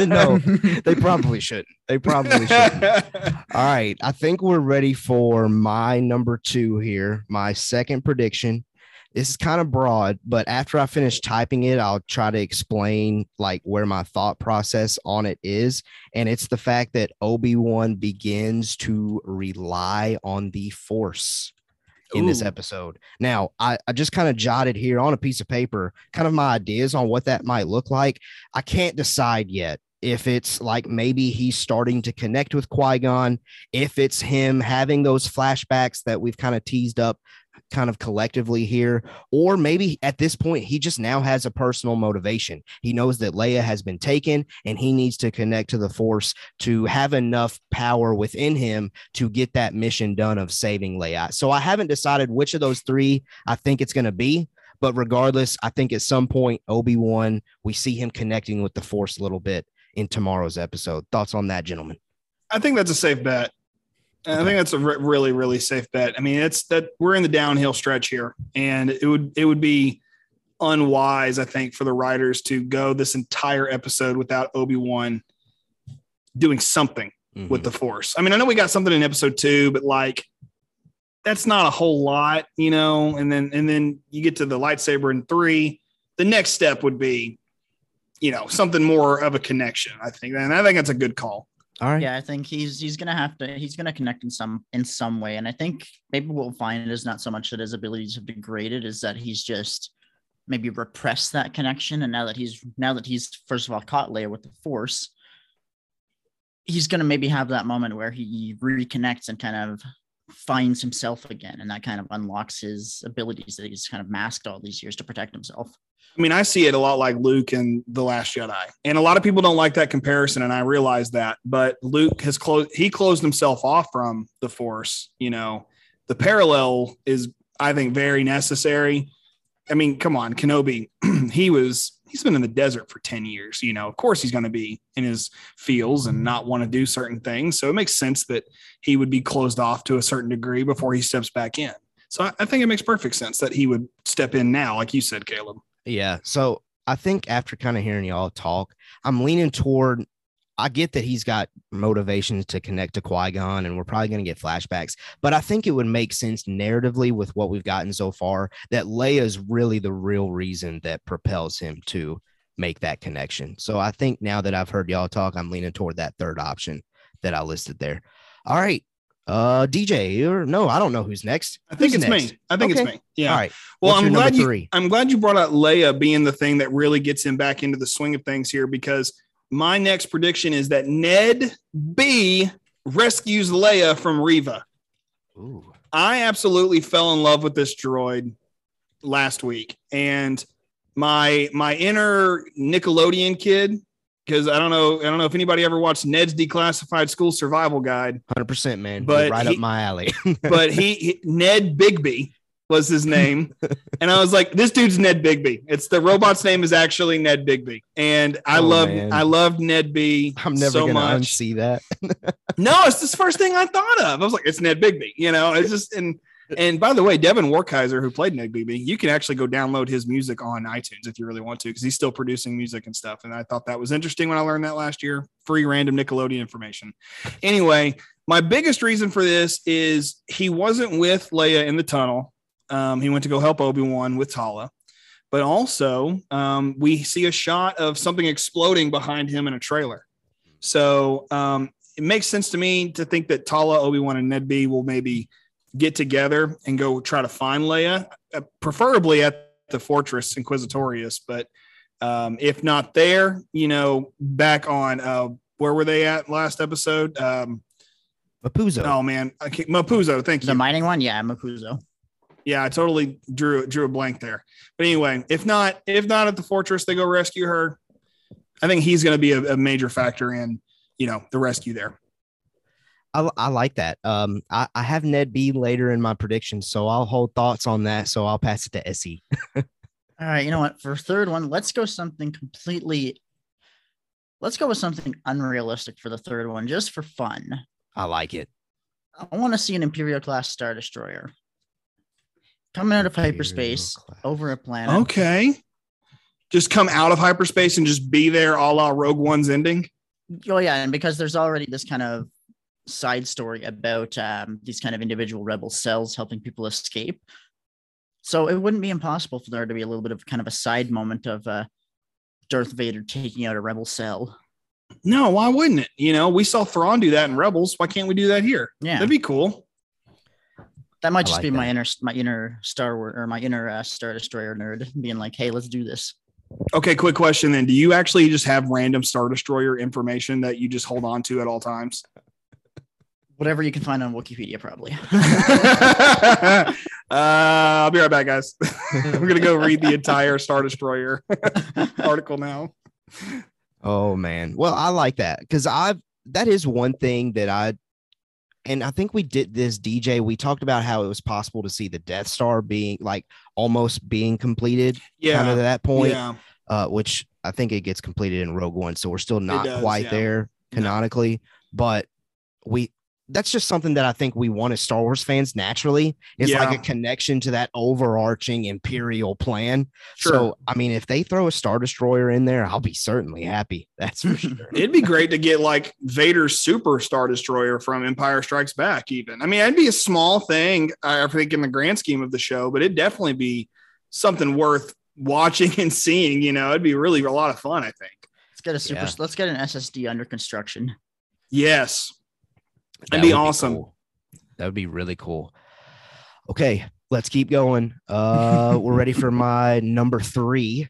no, they probably shouldn't. They probably shouldn't. All right. I think we're ready for my number two here. My second prediction. This is kind of broad, but after I finish typing it, I'll try to explain like where my thought process on it is. And it's the fact that Obi-Wan begins to rely on the force in this episode. Now, I, I just kind of jotted here on a piece of paper kind of my ideas on what that might look like. I can't decide yet if it's like maybe he's starting to connect with Qui Gon, if it's him having those flashbacks that we've kind of teased up kind of collectively here, or maybe at this point he just now has a personal motivation. He knows that Leia has been taken, and he needs to connect to the Force to have enough power within him to get that mission done of saving Leia. So I haven't decided which of those three I think it's going to be. But regardless, I think at some point Obi Wan, we see him connecting with the Force a little bit in tomorrow's episode. Thoughts on that, gentlemen? I think that's a safe bet. And I think that's a re- really, really safe bet. I mean, it's that we're in the downhill stretch here, and it would it would be unwise, I think, for the writers to go this entire episode without Obi Wan doing something with Mhm. the Force. I mean, I know we got something in episode two, but like that's not a whole lot, you know. And then and then you get to the lightsaber in three. The next step would be, you know, something more of a connection. I think, and I think that's a good call. All right. Yeah, I think he's he's gonna have to he's gonna connect in some in some way, and I think maybe what we'll find is not so much that his abilities have degraded, is that he's just maybe repressed that connection, and now that he's now that he's first of all caught Leia with the Force, he's gonna maybe have that moment where he reconnects and kind of finds himself again, and that kind of unlocks his abilities that he's kind of masked all these years to protect himself. I mean, I see it a lot like Luke and The Last Jedi. And a lot of people don't like that comparison, and I realize that. But Luke has closed he closed himself off from the force. You know, the parallel is, I think, very necessary. I mean, come on, Kenobi, he was he's been in the desert for 10 years. You know, of course he's going to be in his fields and mm-hmm. not want to do certain things. So it makes sense that he would be closed off to a certain degree before he steps back in. So I, I think it makes perfect sense that he would step in now, like you said, Caleb. Yeah. So I think after kind of hearing y'all talk, I'm leaning toward. I get that he's got motivations to connect to Qui Gon, and we're probably going to get flashbacks. But I think it would make sense narratively with what we've gotten so far that Leia is really the real reason that propels him to make that connection. So I think now that I've heard y'all talk, I'm leaning toward that third option that I listed there. All right. Uh, DJ, or no, I don't know who's next. I think Who's it's next? me. I think it's me. Yeah. All right. Well, What's I'm glad you. I'm glad you brought out Leia being the thing that really gets him back into the swing of things here because my next prediction is that Ned B rescues Leia from Reva. Ooh. I absolutely fell in love with this droid last week, and my my inner Nickelodeon kid, because I don't know, I don't know if anybody ever watched Ned's Declassified School Survival Guide, Hundred percent, man. But You're right he- up my alley. but he, he Ned Bigby was his name, and I was like, this dude's Ned Bigby. It's the robot's name is actually Ned Bigby, and I Oh, love. I loved Ned B. I'm never so gonna much. unsee that. No, it's the first thing I thought of. I was like, it's Ned Bigby. You know, it's just and and by the way, Devon Werkheiser, who played Ned Bigby, you can actually go download his music on iTunes if you really want to, because he's still producing music and stuff. And I thought that was interesting when I learned that last year. Free random Nickelodeon information. Anyway, my biggest reason for this is he wasn't with Leia in the tunnel. Um, he went to go help Obi Wan with Tala. But also, um, we see a shot of something exploding behind him in a trailer. So um, it makes sense to me to think that Tala, Obi Wan, and Ned B will maybe get together and go try to find Leia, uh, preferably at the Fortress Inquisitorius. But um, if not there, you know, back on uh, where were they at last episode? Um, Mapuzo. oh man, I can't, Mapuzo. Thank you. The mining one, yeah, Mapuzo. Yeah, I totally drew drew a blank there. But anyway, if not, if not at the fortress, they go rescue her. I think he's going to be a, a major factor in you know the rescue there. I, I like that. Um, I, I have Ned B later in my predictions, so I'll hold thoughts on that. So I'll pass it to SE. All right, you know what? For third one, let's go something completely. Let's go with something unrealistic for the third one, just for fun. I like it. I want to see an Imperial class Star Destroyer coming out of hyperspace class. over a planet. Okay, just come out of hyperspace and just be there, a la Rogue One's ending. Oh yeah, and because there's already this kind of side story about um, these kind of individual rebel cells helping people escape. So it wouldn't be impossible for there to be a little bit of kind of a side moment of uh, Darth Vader taking out a rebel cell. No, why wouldn't it? You know, we saw Thrawn do that in Rebels. Why can't we do that here? Yeah, That'd be cool. That might just like be my inner my inner Star Wars or my inner uh, Star Destroyer nerd being like, "Hey, let's do this." Okay, quick question then. Do you actually just have random Star Destroyer information that you just hold on to at all times? Whatever you can find on Wookieepedia, probably. Uh, I'll be right back, guys. I'm gonna go read the entire Star Destroyer article now. Oh man. Well, I like that because I've that is one thing that I and I think we did this DJ. We talked about how it was possible to see the Death Star being like almost being completed, Yeah, kind of to that point, yeah, uh, which I think it gets completed in Rogue One. So we're still not does, quite yeah. there canonically, but we that's just something that I think we want as Star Wars fans naturally is like a connection to that overarching imperial plan. sure. So I mean, if they throw a Star Destroyer in there, I'll be certainly happy. That's for sure. It'd be great to get like Vader's Super Star Destroyer from Empire Strikes Back. Even I mean, it'd be a small thing, I think, in the grand scheme of the show, but it'd definitely be something worth watching and seeing. You know, it'd be really a lot of fun. I think. Let's get a super. Yeah. Let's get an SSD under construction. Yes, That That'd be awesome. cool. That would be really cool. Okay, let's keep going. Uh, we're ready for my number three.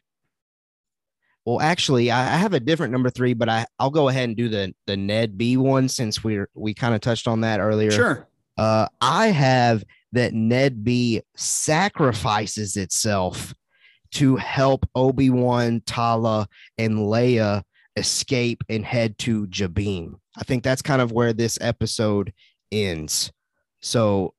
Well, actually, I, I have a different number three, but I I'll go ahead and do the the Ned B one since we're we kind of touched on that earlier. sure. Uh, I have that Ned B sacrifices itself to help Obi Wan, Tala, and Leia escape and head to Jabiim. I think that's kind of where this episode ends. So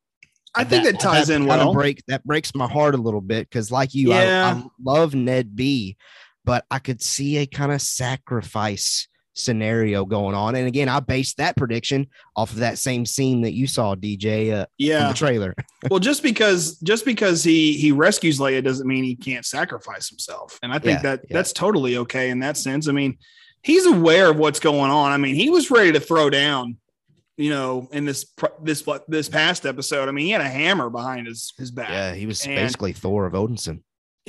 I think that, ties in well. Break that breaks my heart a little bit because, like you, Yeah. I, I love Ned B, but I could see a kind of sacrifice scenario going on. And again, I based that prediction off of that same scene that you saw, DJ, uh, in Yeah. the trailer. well, just because just because he he rescues Leia doesn't mean he can't sacrifice himself, and I think Yeah, that yeah. that's totally okay in that sense. I mean, he's aware of what's going on. I mean, he was ready to throw down, you know, in this this this past episode. I mean, he had a hammer behind his his back. Yeah, he was And- basically Thor of Odinson.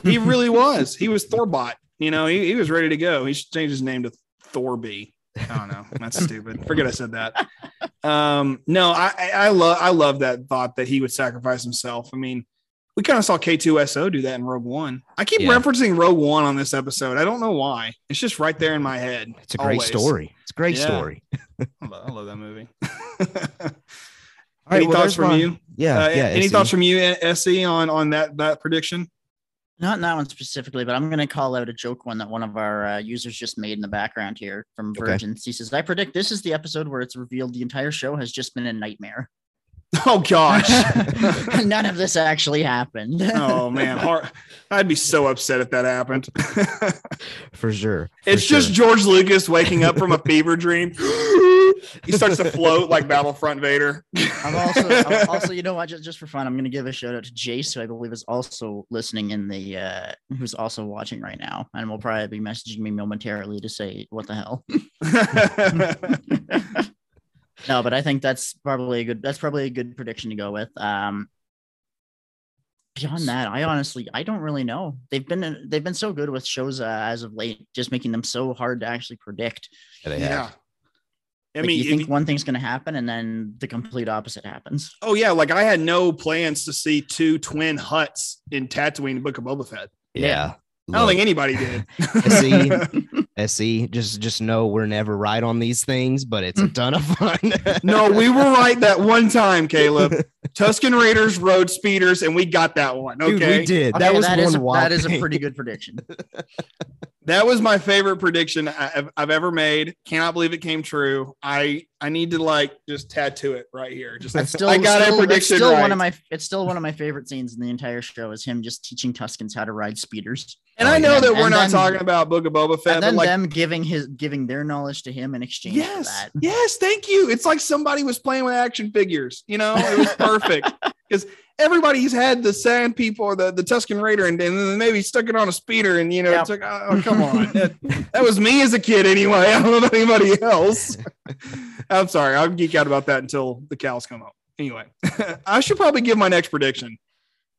He really was. He was Thorbot. You know, he, he was ready to go. He should change his name to Thorby. I don't know. That's stupid. Forget I said that. Um, no, I I, I love I love that thought that he would sacrifice himself. I mean, we kind of saw K2SO do that in Rogue One. I keep Yeah. referencing Rogue One on this episode. I don't know why. It's just right there in my head. It's a great always. story. It's a great Yeah. story. I love, I love that movie. All any well, thoughts from my- you? Yeah, Uh, yeah. any SE. thoughts from you, SE, on on that that prediction? Not that one specifically, but I'm going to call out a joke one that one of our uh, users just made in the background here from Okay. Virgins. He says, I predict this is the episode where it's revealed the entire show has just been a nightmare. Oh gosh. None of this actually happened. oh man, hard. I'd be so upset if that happened. for sure. for it's just. George Lucas waking up from a fever dream. he starts to float like Battlefront Vader. I'm also, I'm also, you know what? Just, just for fun, I'm going to give a shout out to Jace, who I believe is also listening in the, uh, who's also watching right now, and will probably be messaging me momentarily to say what the hell. No, but I think that's probably a good. That's probably a good prediction to go with. Um, beyond that, I honestly, I don't really know. They've been they've been so good with shows uh, as of late, just making them so hard to actually predict. Yeah, they have. yeah. I Like, mean, you think you- one thing's going to happen, and then the complete opposite happens. oh yeah, like I had no plans to see two twin Hutts in Tatooine, Book of Boba Fett. Yeah. I don't think anybody did. See? SE, just just know we're never right on these things, but it's a hmm. ton of fun. no, we were right that one time, Caleb. Tusken Raiders road speeders, and we got that one. Dude, Okay, we did. Okay, that was that one is a, wild that is a pretty good prediction. that was my favorite prediction I've, I've ever made. Cannot believe it came true. I I need to like just tattoo it right here. Just That's still, I got still, a prediction still right. one of my. It's still one of my favorite scenes in the entire show. Is him just teaching Tuskens how to ride speeders, and I know yeah. that we're not then- talking about Book of Boba Fett, and but then like them giving his giving their knowledge to him in exchange for yes, that. yes, thank you. It's like somebody was playing with action figures. You know, it was perfect because everybody's had the sand people or the, the Tusken Raider, and, and then maybe stuck it on a speeder, and you know, Yep. it's like, oh, come on. that, that was me as a kid anyway. I don't know about anybody else. I'm sorry, I'll geek out about that until the cows come up. Anyway, I should probably give my next prediction.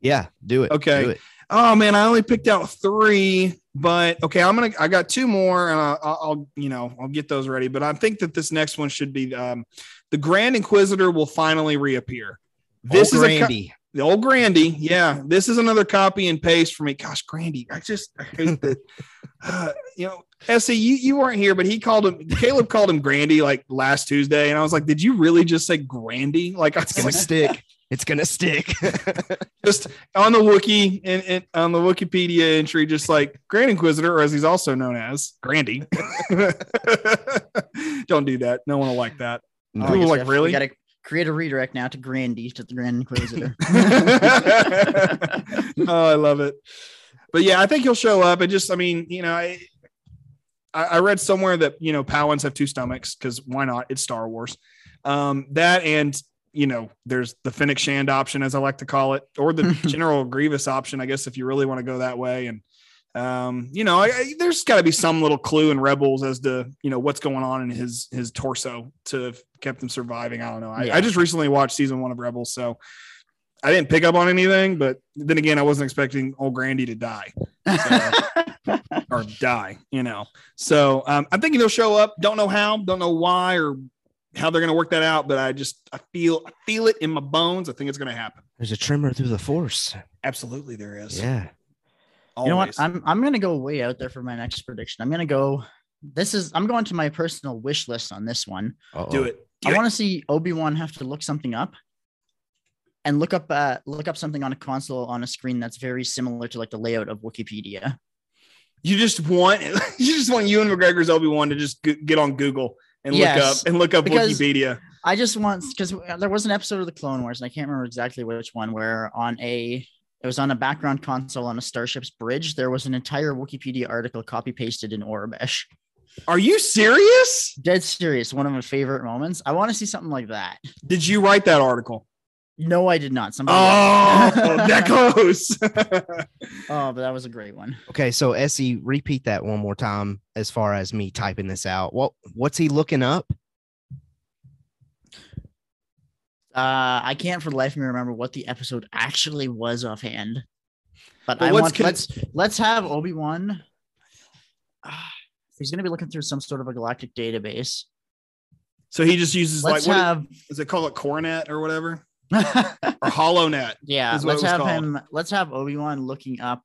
Yeah, do it. Okay. do it. Oh man, I only picked out three, but okay, I'm gonna. I got two more, and I'll, I'll you know, I'll get those ready. But I think that this next one should be um, the Grand Inquisitor will finally reappear. This Old is a co- the old Grandy. Yeah, this is another copy and paste for me. Gosh, Grandy, I just I hate that. Uh, you know, SE, you, you weren't here, but he called him. Caleb called him Grandy like last Tuesday, and I was like, did you really just say Grandy? Like I It's gonna like, stick. It's gonna stick. just on the Wookie and, and on the Wookieepedia entry, just like Grand Inquisitor, or as he's also known as Grandy. Don't do that. No one will like that. No. People like have- we really. gotta create a redirect now to Grandy to the Grand Inquisitor. oh, I love it. But yeah, I think he'll show up. And just, I mean, you know, I, I I read somewhere that you know Pau'ans have two stomachs because why not? It's Star Wars. Um, that and you know, there's the Fennec Shand option, as I like to call it, or the General Grievous option, I guess, if you really want to go that way. And um, you know, I, I, there's got to be some little clue in Rebels as to you know what's going on in his his torso to have kept him surviving. I don't know. I, Yeah. I just recently watched season one of Rebels, so I didn't pick up on anything. But then again, I wasn't expecting old Grandy to die or die, you know. So um, I'm thinking he'll show up. Don't know how, don't know why or how they're going to work that out, but I just I feel I feel it in my bones. I think it's going to happen. There's a tremor through the force. Absolutely, there is. Yeah. You know what? I'm I'm gonna go way out there for my next prediction. I'm gonna go. This is I'm going to my personal wish list on this one. Do it. Do I want to see Obi Wan have to look something up, and look up uh look up something on a console on a screen that's very similar to like the layout of Wookieepedia. You just want you just want you and McGregor's Obi Wan to just g- get on Google and look up and look up Wookieepedia. I just want because there was an episode of the Clone Wars, and I can't remember exactly which one, where on a it was on a background console on a starship's bridge. There was an entire Wookieepedia article copy pasted in Aurebesh. Are you serious? Dead serious. One of my favorite moments. I want to see something like that. Did you write that article? No, I did not. Somebody Oh, that close. oh, but that was a great one. Okay, so SE, repeat that one more time as far as me typing this out. What what's he looking up? Uh, I can't for the life of me remember what the episode actually was offhand. But Well, I want con- let's let's have Obi Wan. he's gonna be looking through some sort of a galactic database. so he just uses Let's like what have is it called a coronet or whatever or HoloNet yeah. is Let's have called. him. Let's have Obi Wan looking up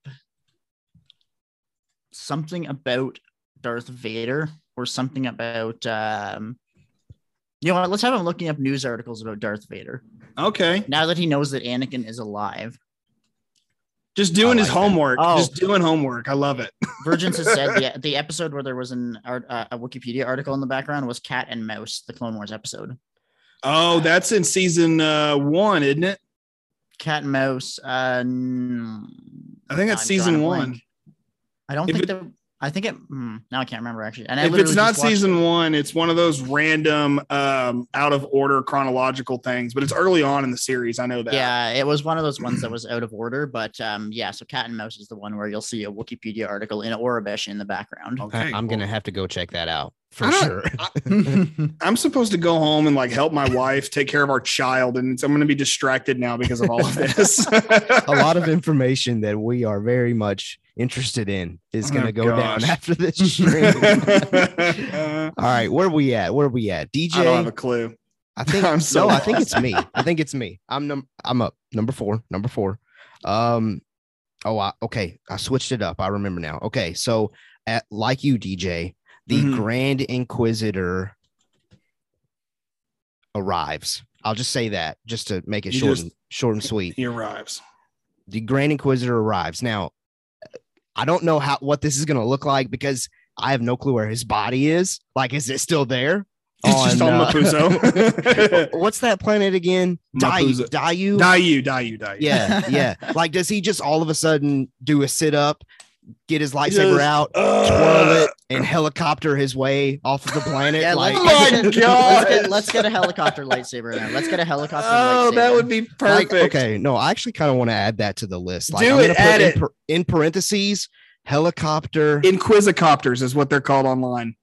something about Darth Vader or something about um. You know what? Let's have him looking up news articles about Darth Vader okay now that he knows that Anakin is alive. just doing his homework Oh. just doing homework i love it Virgins has said the, the episode where there was an art, uh, a Wookieepedia article in the background was Cat and Mouse, the Clone Wars episode. oh that's in season uh one isn't it Cat and Mouse. Uh, i think that's season one blank. I don't If think it- that. I think it. Hmm, now I can't remember actually. And I if it's not season it. one it's one of those random um out of order chronological things but it's early on in the series i know that Yeah, it was one of those ones that was out of order, but um, yeah. So Cat and Mouse is the one where you'll see a Wookieepedia article in Aurebesh in the background. okay I, am cool. gonna have to go check that out for sure. I'm supposed to go home and like help my wife take care of our child, and I'm going to be distracted now because of all of this. a lot of information that we are very much interested in is Oh, gonna go down after this stream. All right, where are we at? Where are we at? DJ. I don't have a clue. I think I'm so no, I think it's me. I think it's me. I'm num I'm up. Number four. Number four. Um oh I, okay. I switched it up. I remember now. Okay, so at like you, DJ, the Mhm. Grand Inquisitor arrives. I'll just say that just to make it short just- and short and sweet. He arrives. The Grand Inquisitor arrives. Now, I don't know how what this is gonna look like because I have no clue where his body is. Like, is it still there? It's just on uh, Mapuzo. What's that planet again? Mapuzo. Daiyu. Daiyu, Daiyu, Daiyu. Yeah, yeah. Like, does he just all of a sudden do a sit up, get his lightsaber just, out, Uh, twirl it, and helicopter his way off of the planet? Yeah, like, Oh let's, my get, God. let's, get, let's get a helicopter lightsaber now. Let's get a helicopter Oh, lightsaber. that would be like, perfect. okay, no, I actually kind of want to add that to the list. Like, Do I'm it, gonna put add in, it. par- in parentheses helicopter. Inquisicopters is what they're called online.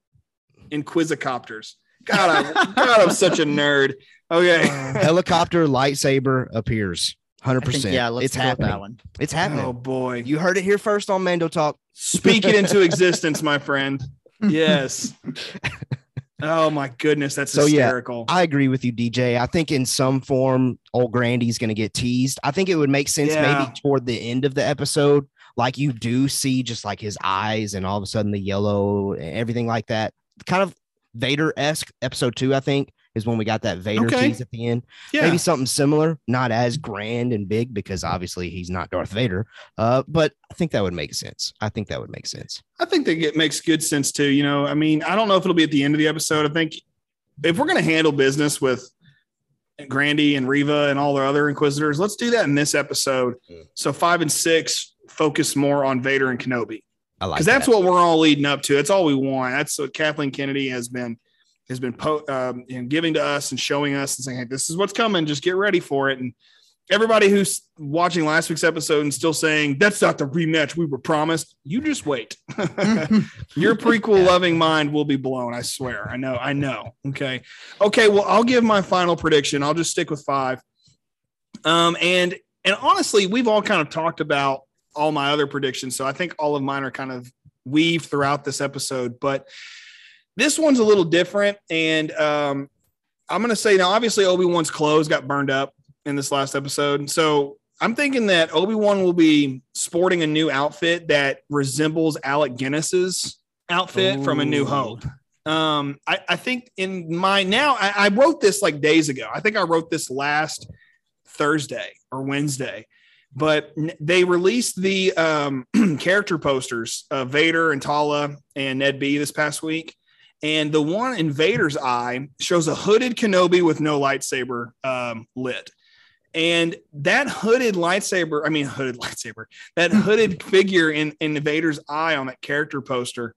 Inquisicopters. God, I'm, God, I'm such a nerd. Okay. helicopter lightsaber appears. Hundred I think, percent. yeah, let's it's go happening. that one. It's happening. Oh boy. You heard it here first on Mando Talk. Speak it into existence, my friend. Yes. Oh my goodness, that's So, yeah, hysterical. I agree with you, DJ. I think in some form, old Grandy's going to get teased. I think it would make sense Yeah. maybe toward the end of the episode, like you do see just like his eyes and all of a sudden the yellow and everything like that. Kind of Vader esque episode two, I think. Is when we got that Vader Okay. tease at the end. Yeah. Maybe something similar, not as grand and big because obviously he's not Darth Vader. Uh, but I think that would make sense. I think that would make sense. I think that it makes good sense too. You know, I mean, I don't know if it'll be at the end of the episode. I think if we're going to handle business with Grandy and Reva and all their other Inquisitors, let's do that in this episode. Mm. So five and six focus more on Vader and Kenobi I like because that's that. what we're all leading up to. That's all we want. That's what Kathleen Kennedy has been has been po- um, you know, giving to us and showing us and saying, "Hey, this is what's coming. Just get ready for it." And everybody who's watching last week's episode and still saying that's not the rematch we were promised, you just wait. Your prequel loving mind will be blown. I swear. I know. I know. Okay. Okay. Well, I'll give my final prediction. I'll just stick with five. Um, and and honestly, we've all kind of talked about all my other predictions, so I think all of mine are kind of weaved throughout this episode. But this one's a little different, and um, I'm going to say now. Obviously, Obi Wan's clothes got burned up in this last episode, so I'm thinking that Obi Wan will be sporting a new outfit that resembles Alec Guinness's outfit from A New Hope. Um, I, I think in my now, I, I wrote this like days ago. I think I wrote this last Thursday or Wednesday, but they released the um, character posters of Vader and Tala and Ned B this past week. And the one in Vader's eye shows a hooded Kenobi with no lightsaber um, lit. And that hooded lightsaber, I mean, hooded lightsaber, that hooded figure in, in Vader's eye on that character poster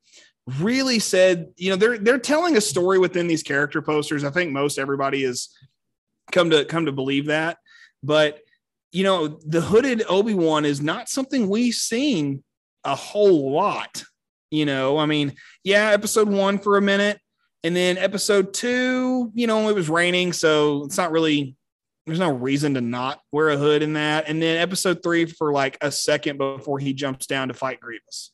really said, you know, they're they're telling a story within these character posters. I think most everybody has come to come to believe that. But you know, the hooded Obi-Wan is not something we've seen a whole lot. You know, I mean, yeah, episode one for a minute, and then episode two, you know, it was raining, so it's not really there's no reason to not wear a hood in that. And then episode three for like a second before he jumps down to fight Grievous.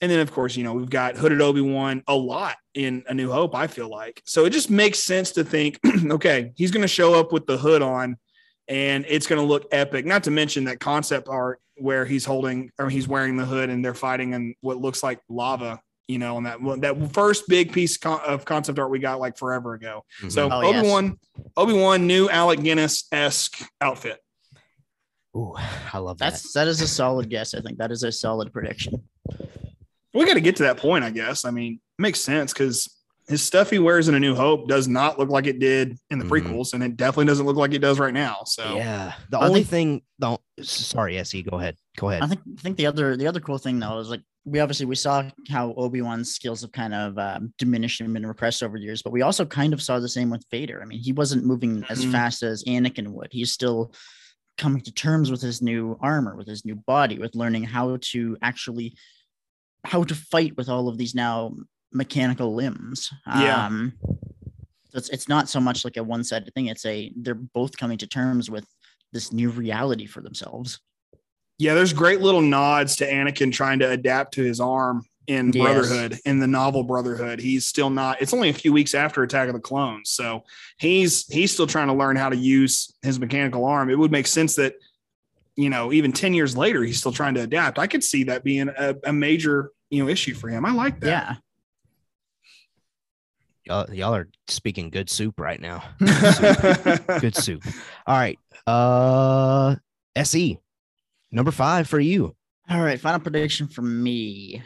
And then, of course, you know, we've got hooded Obi Wan a lot in A New Hope, I feel like. So it just makes sense to think, okay, he's going to show up with the hood on and it's going to look epic. Not to mention that concept art where he's holding or he's wearing the hood and they're fighting in what looks like lava, you know, and that one that first big piece of concept art we got like forever ago. Mm-hmm. So Oh. Obi Wan, Obi Wan, new Alec Guinness esque outfit. Ooh, I love that. That's that is a solid guess. I think that is a solid prediction. We got to get to that point, I guess. I mean, it makes sense because his stuff he wears in A New Hope does not look like it did in the Mhm. prequels, and it definitely doesn't look like it does right now. So Yeah. The I only think- thing, don't, sorry, SE, go ahead. Go ahead. I think I think the other the other cool thing though is like we obviously we saw how Obi Wan's skills have kind of um, diminished and been repressed over the years, but we also kind of saw the same with Vader. I mean, he wasn't moving as Mhm. fast as Anakin would. He's still coming to terms with his new armor, with his new body, with learning how to actually how to fight with all of these now mechanical limbs. Yeah. Um, so it's it's not so much like a one sided thing. It's a they're both coming to terms with this new reality for themselves. yeah, there's great little nods to Anakin trying to adapt to his arm in Yes. Brotherhood, in the novel Brotherhood. He's still not. It's only a few weeks after Attack of the Clones, so he's he's still trying to learn how to use his mechanical arm. It would make sense that you know even ten years later he's still trying to adapt. I could see that being a, a major you know issue for him. I like that. Yeah. Y'all, y'all are speaking good soup right now. Yeah. good soup. All right. Uh, SE, number five for you. All right, final prediction for me.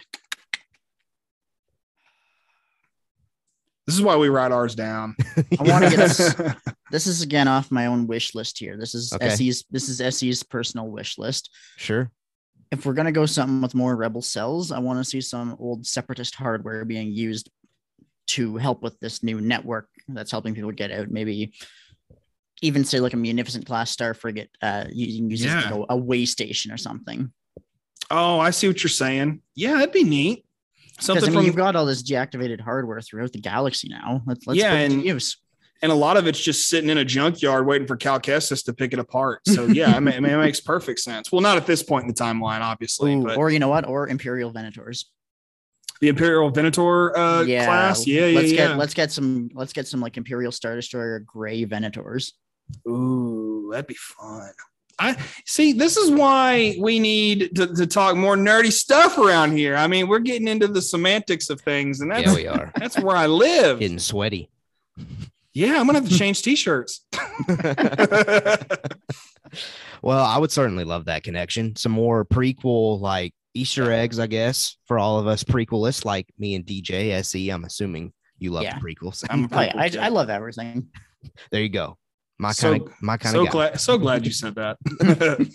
This is why we write ours down. I want to get this. This is again off my own wish list here. This is Okay. SE's. This is SE's personal wish list. Sure. If we're gonna go something with more rebel cells, I want to see some old separatist hardware being used to help with this new network that's helping people get out. Maybe even say like a munificent class star frigate, uh, using use it as Yeah. like a, a way station or something. oh, I see what you're saying. Yeah, that'd be neat. Something I mean, from you've got all this deactivated hardware throughout the galaxy now. Let's let's Yeah, put it to and- use. and a lot of it's just sitting in a junkyard waiting for Cal Kestis to pick it apart. So yeah, I mean, I mean, it makes perfect sense. Well, not at this point in the timeline, obviously, Ooh, but or you know what? Or Imperial Venators. The Imperial Venator uh, class, yeah, yeah, let's yeah. get let's get some let's get some like Imperial Star Destroyer gray Venators. Ooh, that'd be fun. I see. This is why we need to, to talk more nerdy stuff around here. I mean, we're getting into the semantics of things, and that's Yeah, we are that's where I live. getting sweaty. Yeah, I'm gonna have to change t-shirts. well, I would certainly love that connection. Some more prequel like Easter eggs, I guess, for all of us prequelists like me and DJ SE. I'm assuming you love Yeah. the prequels. I'm a Oh, yeah, I, I love everything. there you go. My So- kind of my kind so of guy. glad so glad you said that.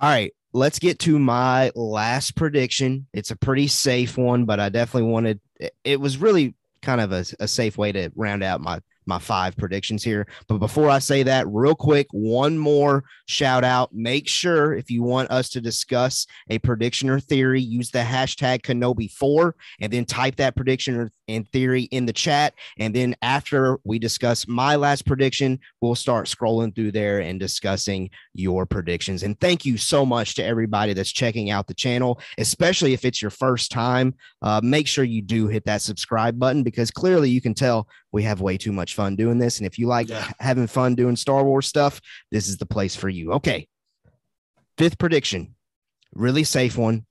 All right, let's get to my last prediction. It's a pretty safe one, but I definitely wanted it- it was really kind of a, a safe way to round out my my five predictions here. But before I say that, real quick, one more shout out. Make sure if you want us to discuss a prediction or theory, use the hashtag Kenobi4 and then type that prediction or and theory in the chat. And then after we discuss my last prediction, we'll start scrolling through there and discussing your predictions. And thank you so much to everybody that's checking out the channel, especially if it's your first time. Uh, make sure you do hit that subscribe button because clearly you can tell we have way too much fun doing this. And if you like Yeah. having fun doing Star Wars stuff, this is the place for you. Okay. Fifth prediction, really safe one.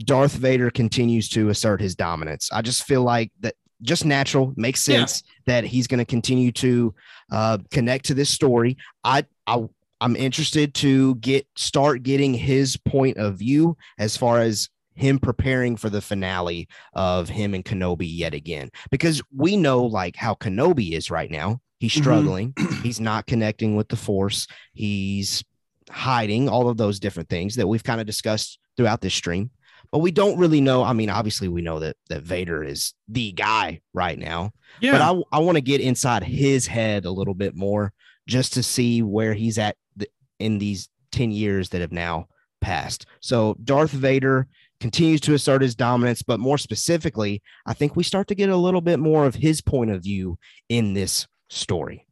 Darth Vader continues to assert his dominance. I just feel like that just natural makes Yeah. sense that he's going to continue to uh, connect to this story. I, I I'm interested to get start getting his point of view as far as him preparing for the finale of him and Kenobi yet again because we know like how Kenobi is right now. He's Mhm. struggling. He's not connecting with the Force. He's hiding all of those different things that we've kind of discussed throughout this stream. But we don't really know. I mean, obviously, we know that that Vader is the guy right now Yeah. but I, I want to get inside his head a little bit more just to see where he's at th- in these 10 years that have now passed. So Darth Vader continues to assert his dominance, but more specifically, I think we start to get a little bit more of his point of view in this story.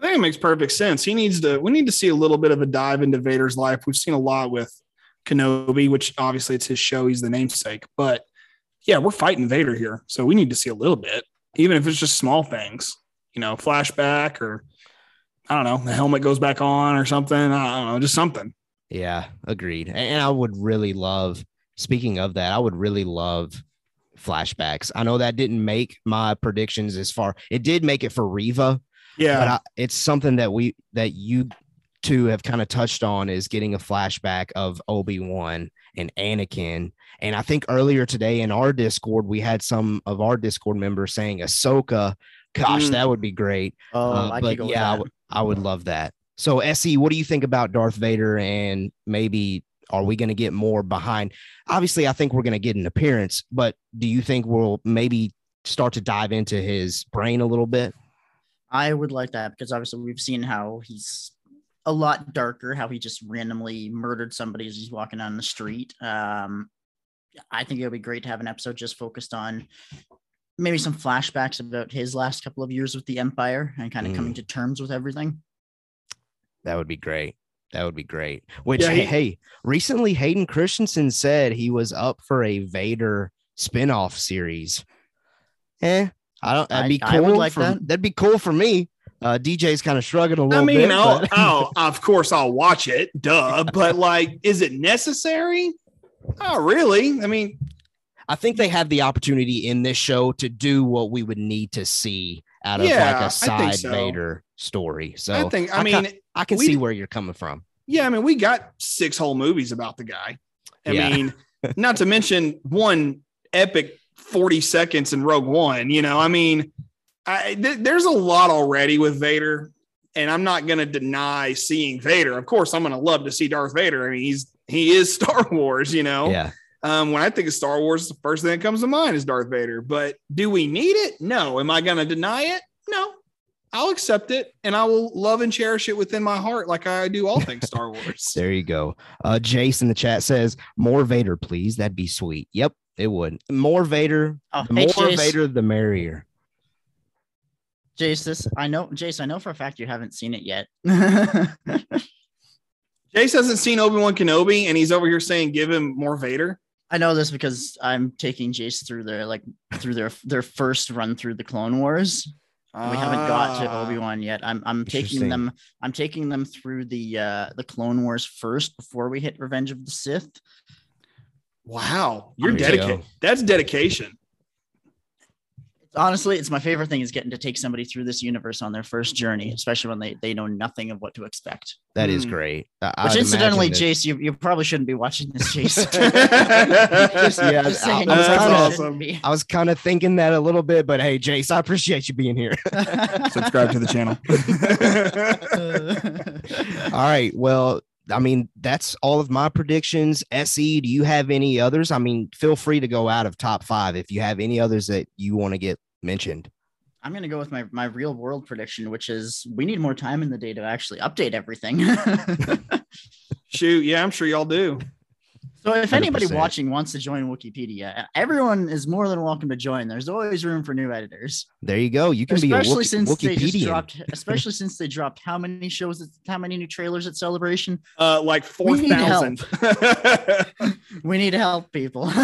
I think it makes perfect sense. He needs to. We need to see a little bit of a dive into Vader's life. We've seen a lot with Kenobi, which obviously it's his show. He's the namesake, but yeah, we're fighting Vader here, so we need to see a little bit, even if it's just small things. You know, flashback or I don't know, the helmet goes back on or something. I don't know, just something. Yeah, agreed. And I would really love, speaking of that, I would really love flashbacks. I know that didn't make my predictions as far, it did make it for Reva, Yeah, but I, it's something that we that you two have kind of touched on is getting a flashback of Obi-Wan and Anakin. And I think earlier today in our Discord, we had some of our Discord members saying Ahsoka. Gosh, Mm. that would be great. Oh, Uh, I but could go with yeah, I would- love that. So, SE, what do you think about Darth Vader? And maybe are we going to get more behind? Obviously, I think we're going to get an appearance, but do you think we'll maybe start to dive into his brain a little bit? I would like that because obviously we've seen how he's a lot darker, how he just randomly murdered somebody as he's walking down the street. Um, I think it would be great to have an episode just focused on maybe some flashbacks about his last couple of years with the Empire and kind of Mm. coming to terms with everything. That would be great. That would be great. Which, Yeah, hey, he- hey, recently Hayden Christensen said he was up for a Vader spinoff series. Eh, I don't. That'd I- be cool. I would like for, that. That'd be cool for me. Uh, DJ's kind of shrugging a little I mean, bit. I'll, I'll, of course, I'll watch it, duh. But like, is it necessary? Oh, really? I mean, I think they have the opportunity in this show to do what we would need to see out of Yeah, like a side so. Vader story. So I think. I I mean, I can we see where you're coming from. Yeah, I mean, we got six whole movies about the guy. I Yeah. mean, not to mention one epic 40 seconds in Rogue One. You know, I mean, I, th- there's a lot already with Vader, and I'm not going to deny seeing Vader. Of course, I'm going to love to see Darth Vader. I mean, he's he is Star Wars. You know, Yeah. um, when I think of Star Wars, the first thing that comes to mind is Darth Vader. But do we need it? No. Am I going to deny it? No. I'll accept it, and I will love and cherish it within my heart, like I do all things Star Wars. There you go. Uh, Jace in the chat says, "More Vader, please. That'd be sweet." Yep, it would. More Vader. Oh, The hey, more Jace. Vader, the merrier. Jace, this I know, Jace, I know for a fact you haven't seen it yet. Jace hasn't seen Obi Wan Kenobi, and he's over here saying, "Give him more Vader." I know this because I'm taking Jace through their like through their their first run through the Clone Wars. We haven't got to Ah. Obi Wan yet. I'm I'm taking them. I'm taking them through the uh the Clone Wars first before we hit Revenge of the Sith. Wow, you're There you dedicated. That's dedication. It's honestly, it's my favorite thing is getting to take somebody through this universe on their first journey, especially when they, they know nothing of what to expect. That is Hmm. great. I- Which I'd incidentally, Jace, you, you probably shouldn't be watching this, Jace. Just- yeah, Just I- saying, I was probably kinda- shouldn't. I was kind of thinking that a little bit, but hey, Jace, I appreciate you being here. Subscribe to the channel. all right. Well, I mean, that's all of my predictions. SE, do you have any others? I mean, feel free to go out of top five if you have any others that you want to get mentioned. I'm gonna go with my my real world prediction, which is we need more time in the day to actually update everything. Shoot, yeah, I'm sure y'all do. so if anybody 100%. watching wants to join Wookieepedia, everyone is more than welcome to join. There's always room for new editors, There you go. You can be a especially Wiki- since they just dropped. Especially since they dropped how many shows? At, how many new trailers at Celebration? Uh, like four thousand. We need thousand. We need help, people.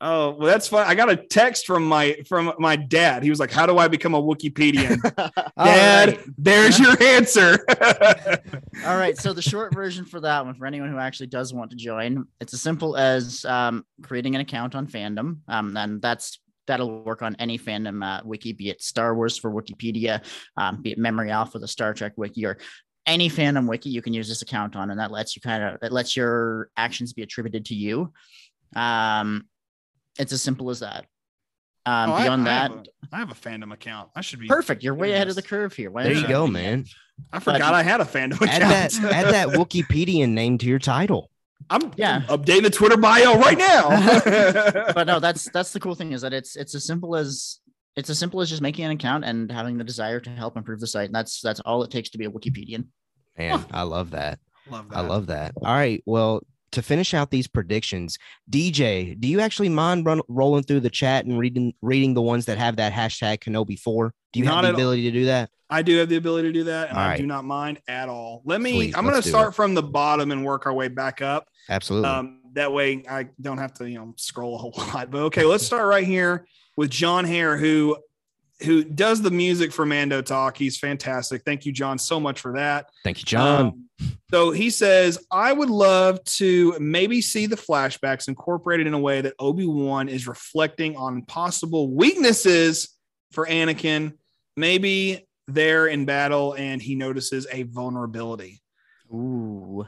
oh, well, that's fun. I got a text from my from my dad. He was like, "How do I become a Wookieepedian?" Dad, right. there's your answer. All right. So the short version for that one, for anyone who actually does want to join, it's as simple as um, creating an account on fandom. Um, and that's that'll work on any fandom uh, wiki, be it Star Wars for Wookieepedia, um, be it Memory Alpha, the Star Trek wiki, or any fandom wiki you can use this account on, and that lets you kind of it lets your actions be attributed to you. Um, it's as simple as that. Um, Oh, beyond I that, have a- I have a fandom account. I should be perfect. You're way doing ahead of the curve here. Why There you not? go, man. I forgot I had a fandom account. Add that, add that Wookieepedian name to your title. I'm Yeah. updating the Twitter bio right now. but no, that's that's the cool thing is that it's it's as simple as it's as simple as just making an account and having the desire to help improve the site. And that's that's all it takes to be a Wookieepedian. Man, I love that. love that. I love that. All right. Well, to finish out these predictions, DJ, do you actually mind run, rolling through the chat and reading reading the ones that have that hashtag Kenobi four? Do you Not have the at all. ability to do that? I do have the ability to do that, and All I right. do not mind at all. Let me. Sweet, I'm going to start it. from the bottom and work our way back up. Absolutely. Um, that way, I don't have to, you know, scroll a whole lot. But okay, let's start right here with John Hare, who who does the music for Mando Talk. He's fantastic. Thank you, John, so much for that. Thank you, John. Um, so he says, I would love to maybe see the flashbacks incorporated in a way that Obi Wan is reflecting on possible weaknesses for Anakin. Maybe they're in battle and he notices a vulnerability. Ooh,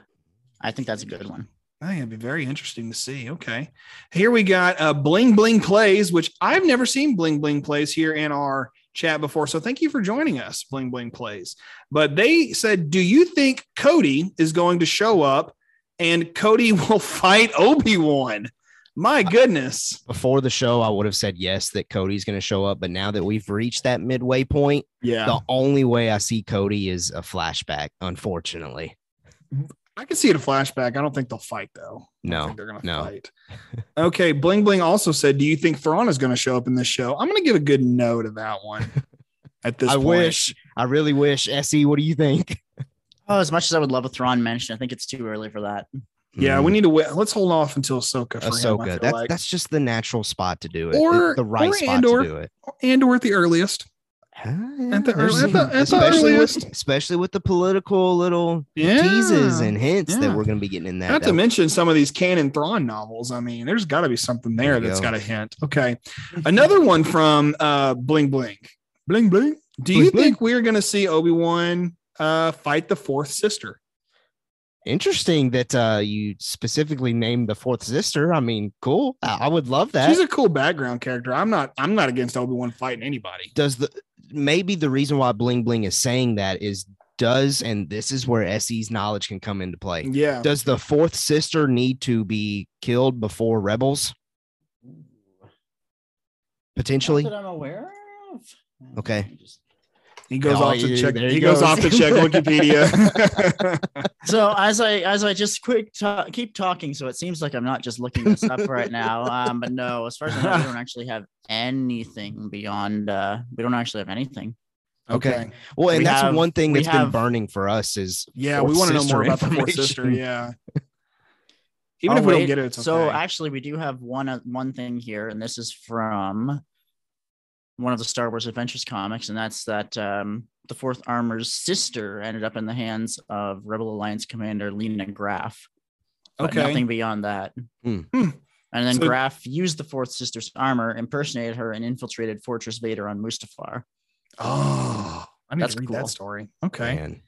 I think that's a good one. I think it'd be very interesting to see. Okay. Here we got uh, Bling Bling Plays, which I've never seen Bling Bling Plays here in our chat before. So thank you for joining us, Bling Bling Plays. But they said, Do you think Cody is going to show up and Cody will fight Obi Wan? My goodness. Before the show, I would have said yes that Cody's going to show up, but now that we've reached that midway point, Yeah. the only way I see Cody is a flashback. Unfortunately, I can see it a flashback. I don't think they'll fight, though. I don't No, think they're going to no. fight. Okay. Bling Bling also said, Do you think Thrawn is going to show up in this show? I'm going to give a good no to that one at this I point. wish. I really wish. SE, what do you think? Oh, as much as I would love a Thrawn mention, I think it's too early for that. Yeah, Mm. we need to wait. Let's hold off until Ahsoka for Ahsoka. feel That's like. that's just the natural spot to do it. Or- It's the right or spot and/or- to do it. and or at the earliest. At the early- at the- at the especially with especially with the political little Yeah. teases and hints yeah. that we're going to be getting in that. Not to mention some of these canon Thrawn novels. I mean, there's got to be something there There that's go. got a hint. Okay. Another one from uh Bling Bling. Bling Bling. Do you Bling, bling. think we're going to see Obi-Wan uh fight the fourth sister? Interesting that uh, you specifically named the fourth sister. I mean, cool. I, I would love that. She's a cool background character. I'm not I'm not against Obi-Wan fighting anybody. does the maybe the reason why Bling Bling is saying that is does and this is where SE's knowledge can come into play. Yeah. Does the fourth sister need to be killed before Rebels? Potentially. Not that I'm aware of. Okay. He goes Oh, off to check. there He he goes goes. off to check Wookieepedia. So as I as I just quick ta- keep talking, so it seems like I'm not just looking this up right now. Um, but no, as far as I know, we don't actually have anything beyond. Uh, we don't actually have anything. Okay. Well, and We that's have- one thing we that's been burning for us is Yeah, we want to know more about the fourth sister. Yeah. Even Oh, if we don't get it, it's So actually, we do have one uh, one thing here, and this is from one of the Star Wars Adventures comics, and that's that um, the Fourth Armor's sister ended up in the hands of Rebel Alliance Commander Lina Graf. But Okay. nothing beyond that. And then So- Graf used the fourth sister's armor, impersonated her, and infiltrated Fortress Vader on Mustafar. Oh, I need That's to read cool. that story. Okay, Man.